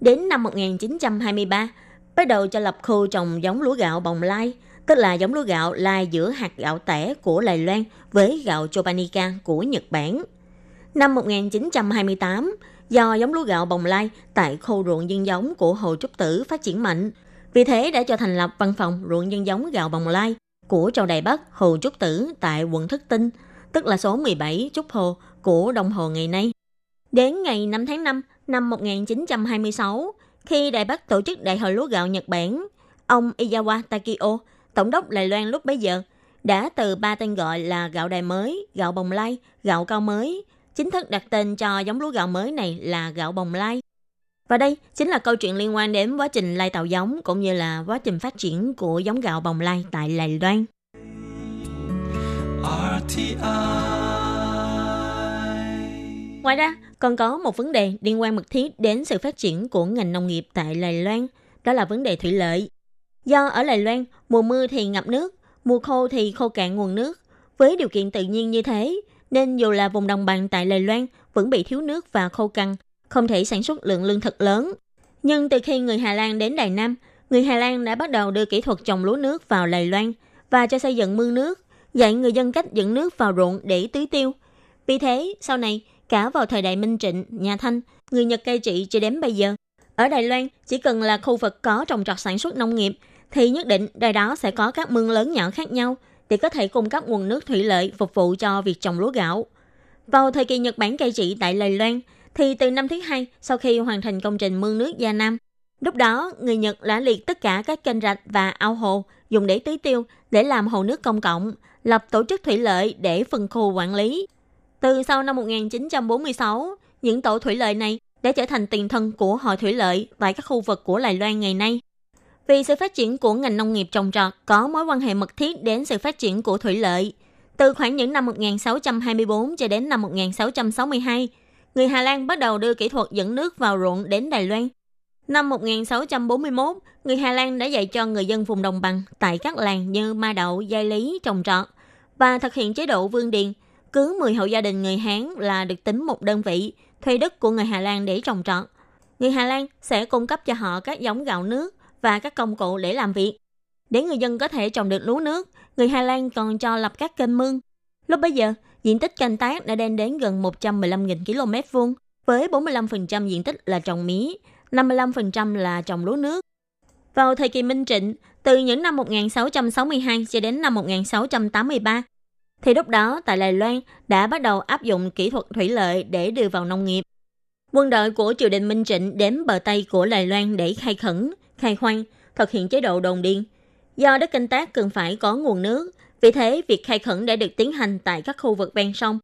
Đến năm 1923, bắt đầu cho lập khu trồng giống lúa gạo bồng lai, tức là giống lúa gạo lai giữa hạt gạo tẻ của Lài Loan với gạo Chobanica của Nhật Bản. Năm 1928, do giống lúa gạo bồng lai tại khu ruộng dân giống của Hồ Trúc Tử phát triển mạnh, vì thế đã cho thành lập văn phòng ruộng dân giống gạo bồng lai của Châu Đài Bắc Hồ Trúc Tử tại quận Thất Tinh, tức là số 17 Trúc Hồ của Đông Hồ ngày nay. Đến ngày 5 tháng 5 năm 1926, khi Đài Bắc tổ chức Đại hội lúa gạo Nhật Bản, Ông Iyawa Takio, tổng đốc Đài Loan lúc bấy giờ, đã từ ba tên gọi là gạo đài mới, gạo bồng lai, gạo cao mới, chính thức đặt tên cho giống lúa gạo mới này là gạo bồng lai. Và đây chính là câu chuyện liên quan đến quá trình lai tạo giống cũng như là quá trình phát triển của giống gạo bồng lai tại Đài Loan. Ngoài ra, còn có một vấn đề liên quan mật thiết đến sự phát triển của ngành nông nghiệp tại Đài Loan, đó là vấn đề thủy lợi. Do ở Đài Loan, mùa mưa thì ngập nước, mùa khô thì khô cạn nguồn nước. Với điều kiện tự nhiên như thế, nên dù là vùng đồng bằng tại Đài Loan vẫn bị thiếu nước và khô cằn, không thể sản xuất lượng lương thực lớn. Nhưng từ khi người Hà Lan đến Đài Nam, người Hà Lan đã bắt đầu đưa kỹ thuật trồng lúa nước vào Đài Loan và cho xây dựng mương nước, dạy người dân cách dẫn nước vào ruộng để tưới tiêu. Vì thế, sau này, cả vào thời đại Minh Trịnh, nhà Thanh, người Nhật cai trị cho đến bây giờ, ở Đài Loan chỉ cần là khu vực có trồng trọt sản xuất nông nghiệp thì nhất định đài đó sẽ có các mương lớn nhỏ khác nhau để có thể cung cấp nguồn nước thủy lợi phục vụ cho việc trồng lúa gạo. Vào thời kỳ Nhật Bản cai trị tại Đài Loan, thì từ năm thứ hai sau khi hoàn thành công trình mương nước Gia Nam, lúc đó người Nhật đã liệt tất cả các kênh rạch và ao hồ dùng để tưới tiêu để làm hồ nước công cộng, lập tổ chức thủy lợi để phân khu quản lý. Từ sau năm 1946, những tổ thủy lợi này đã trở thành tiền thân của hội thủy lợi tại các khu vực của Đài Loan ngày nay. Vì sự phát triển của ngành nông nghiệp trồng trọt có mối quan hệ mật thiết đến sự phát triển của thủy lợi. Từ khoảng những năm 1624 cho đến năm 1662, người Hà Lan bắt đầu đưa kỹ thuật dẫn nước vào ruộng đến Đài Loan. Năm 1641, người Hà Lan đã dạy cho người dân vùng đồng bằng tại các làng như Ma Đậu, Giai Lý trồng trọt và thực hiện chế độ vương điền. Cứ 10 hộ gia đình người Hán là được tính một đơn vị thuê đất của người Hà Lan để trồng trọt. Người Hà Lan sẽ cung cấp cho họ các giống gạo nước và các công cụ để làm việc. Để người dân có thể trồng được lúa nước, người Hà Lan còn cho lập các kênh mương. Lúc bấy giờ, diện tích canh tác đã lên đến gần 115.000 km vuông, với 45% diện tích là trồng mía, 55% là trồng lúa nước. Vào thời kỳ Minh Trịnh, từ những năm 1662 cho đến năm 1683, thì lúc đó tại Đài Loan đã bắt đầu áp dụng kỹ thuật thủy lợi để đưa vào nông nghiệp. Quân đội của triều đình Minh Trịnh đến bờ Tây của Đài Loan để khai khẩn, khai khoan, thực hiện chế độ đồn điền. Do đất canh tác cần phải có nguồn nước, vì thế việc khai khẩn đã được tiến hành tại các khu vực ven sông.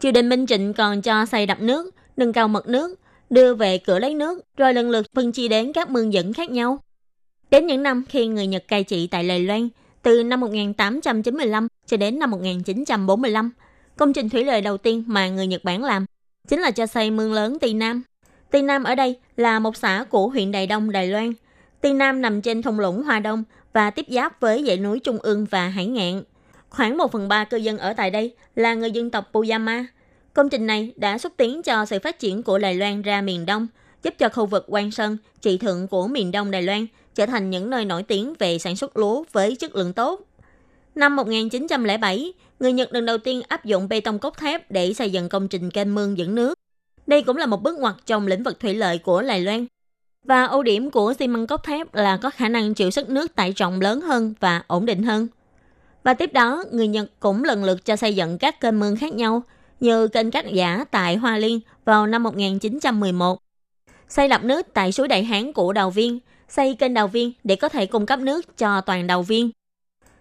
Triều đình Minh Trịnh còn cho xây đập nước, nâng cao mực nước, đưa về cửa lấy nước, rồi lần lượt phân chia đến các mương dẫn khác nhau. Đến những năm khi người Nhật cai trị tại Đài Loan, từ năm 1895 cho đến năm 1945, công trình thủy lợi đầu tiên mà người Nhật Bản làm chính là cho xây mương lớn Tây Nam. Tây Nam ở đây là một xã của huyện Đài Đông, Đài Loan. Tây Nam nằm trên thung lũng Hoa Đông và tiếp giáp với dãy núi Trung ương và Hải Ngạn. Khoảng 1 phần 3 cư dân ở tại đây là người dân tộc Puyama. Công trình này đã xúc tiến cho sự phát triển của Đài Loan ra miền Đông, giúp cho khu vực Quan Sơn, trị thượng của miền Đông Đài Loan trở thành những nơi nổi tiếng về sản xuất lúa với chất lượng tốt. Năm 1907, người Nhật lần đầu tiên áp dụng bê tông cốt thép để xây dựng công trình kênh mương dẫn nước. Đây cũng là một bước ngoặt trong lĩnh vực thủy lợi của Đài Loan. Và ưu điểm của xi măng cốt thép là có khả năng chịu sức nước tải trọng lớn hơn và ổn định hơn. Và tiếp đó, người Nhật cũng lần lượt cho xây dựng các kênh mương khác nhau, như kênh Cát Giả tại Hoa Liên vào năm 1911, xây đập nước tại suối Đại Hán của Đào Viên, xây kênh Đào Viên để có thể cung cấp nước cho toàn Đào Viên.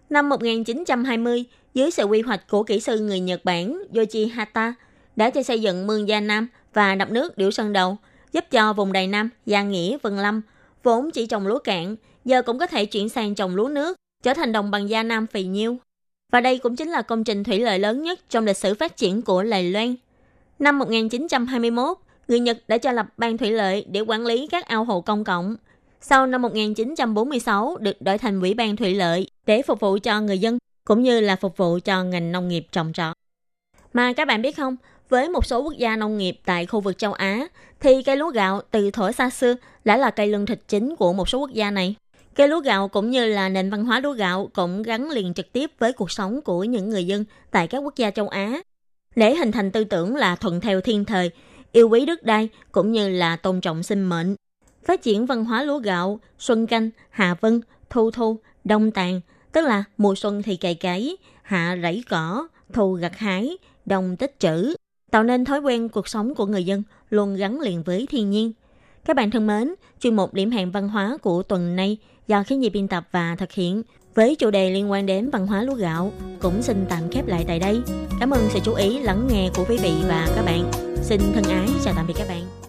Năm 1920, dưới sự quy hoạch của kỹ sư người Nhật Bản Yoichi Hata, đã cho xây dựng mương Gia Nam và đập nước Điểu Sơn Đầu, giúp cho vùng Đài Nam, Gia Nghĩa, Vân Lâm, vốn chỉ trồng lúa cạn, giờ cũng có thể chuyển sang trồng lúa nước, trở thành đồng bằng Gia Nam phì nhiêu. Và đây cũng chính là công trình thủy lợi lớn nhất trong lịch sử phát triển của Lài Loan. Năm 1921, người Nhật đã cho lập ban thủy lợi để quản lý các ao hồ công cộng. Sau năm 1946 được đổi thành ủy ban thủy lợi để phục vụ cho người dân cũng như là phục vụ cho ngành nông nghiệp trồng trọt. Mà các bạn biết không, với một số quốc gia nông nghiệp tại khu vực châu Á thì cây lúa gạo từ thuở xa xưa đã là cây lương thực chính của một số quốc gia này. Cây lúa gạo cũng như là nền văn hóa lúa gạo cũng gắn liền trực tiếp với cuộc sống của những người dân tại các quốc gia châu Á. Để hình thành tư tưởng là thuận theo thiên thời, yêu quý đất đai cũng như là tôn trọng sinh mệnh. Phát triển văn hóa lúa gạo, xuân canh, hạ vân, thu thu, đông tàn, tức là mùa xuân thì cày cấy, hạ rẫy cỏ, thu gặt hái, đông tích trữ, tạo nên thói quen cuộc sống của người dân luôn gắn liền với thiên nhiên. Các bạn thân mến, chuyên mục điểm hẹn văn hóa của tuần này do khiến nhi biên tập và thực hiện với chủ đề liên quan đến văn hóa lúa gạo cũng xin tạm khép lại tại đây. Cảm ơn sự chú ý lắng nghe của quý vị và các bạn. Xin thân ái chào tạm biệt các bạn.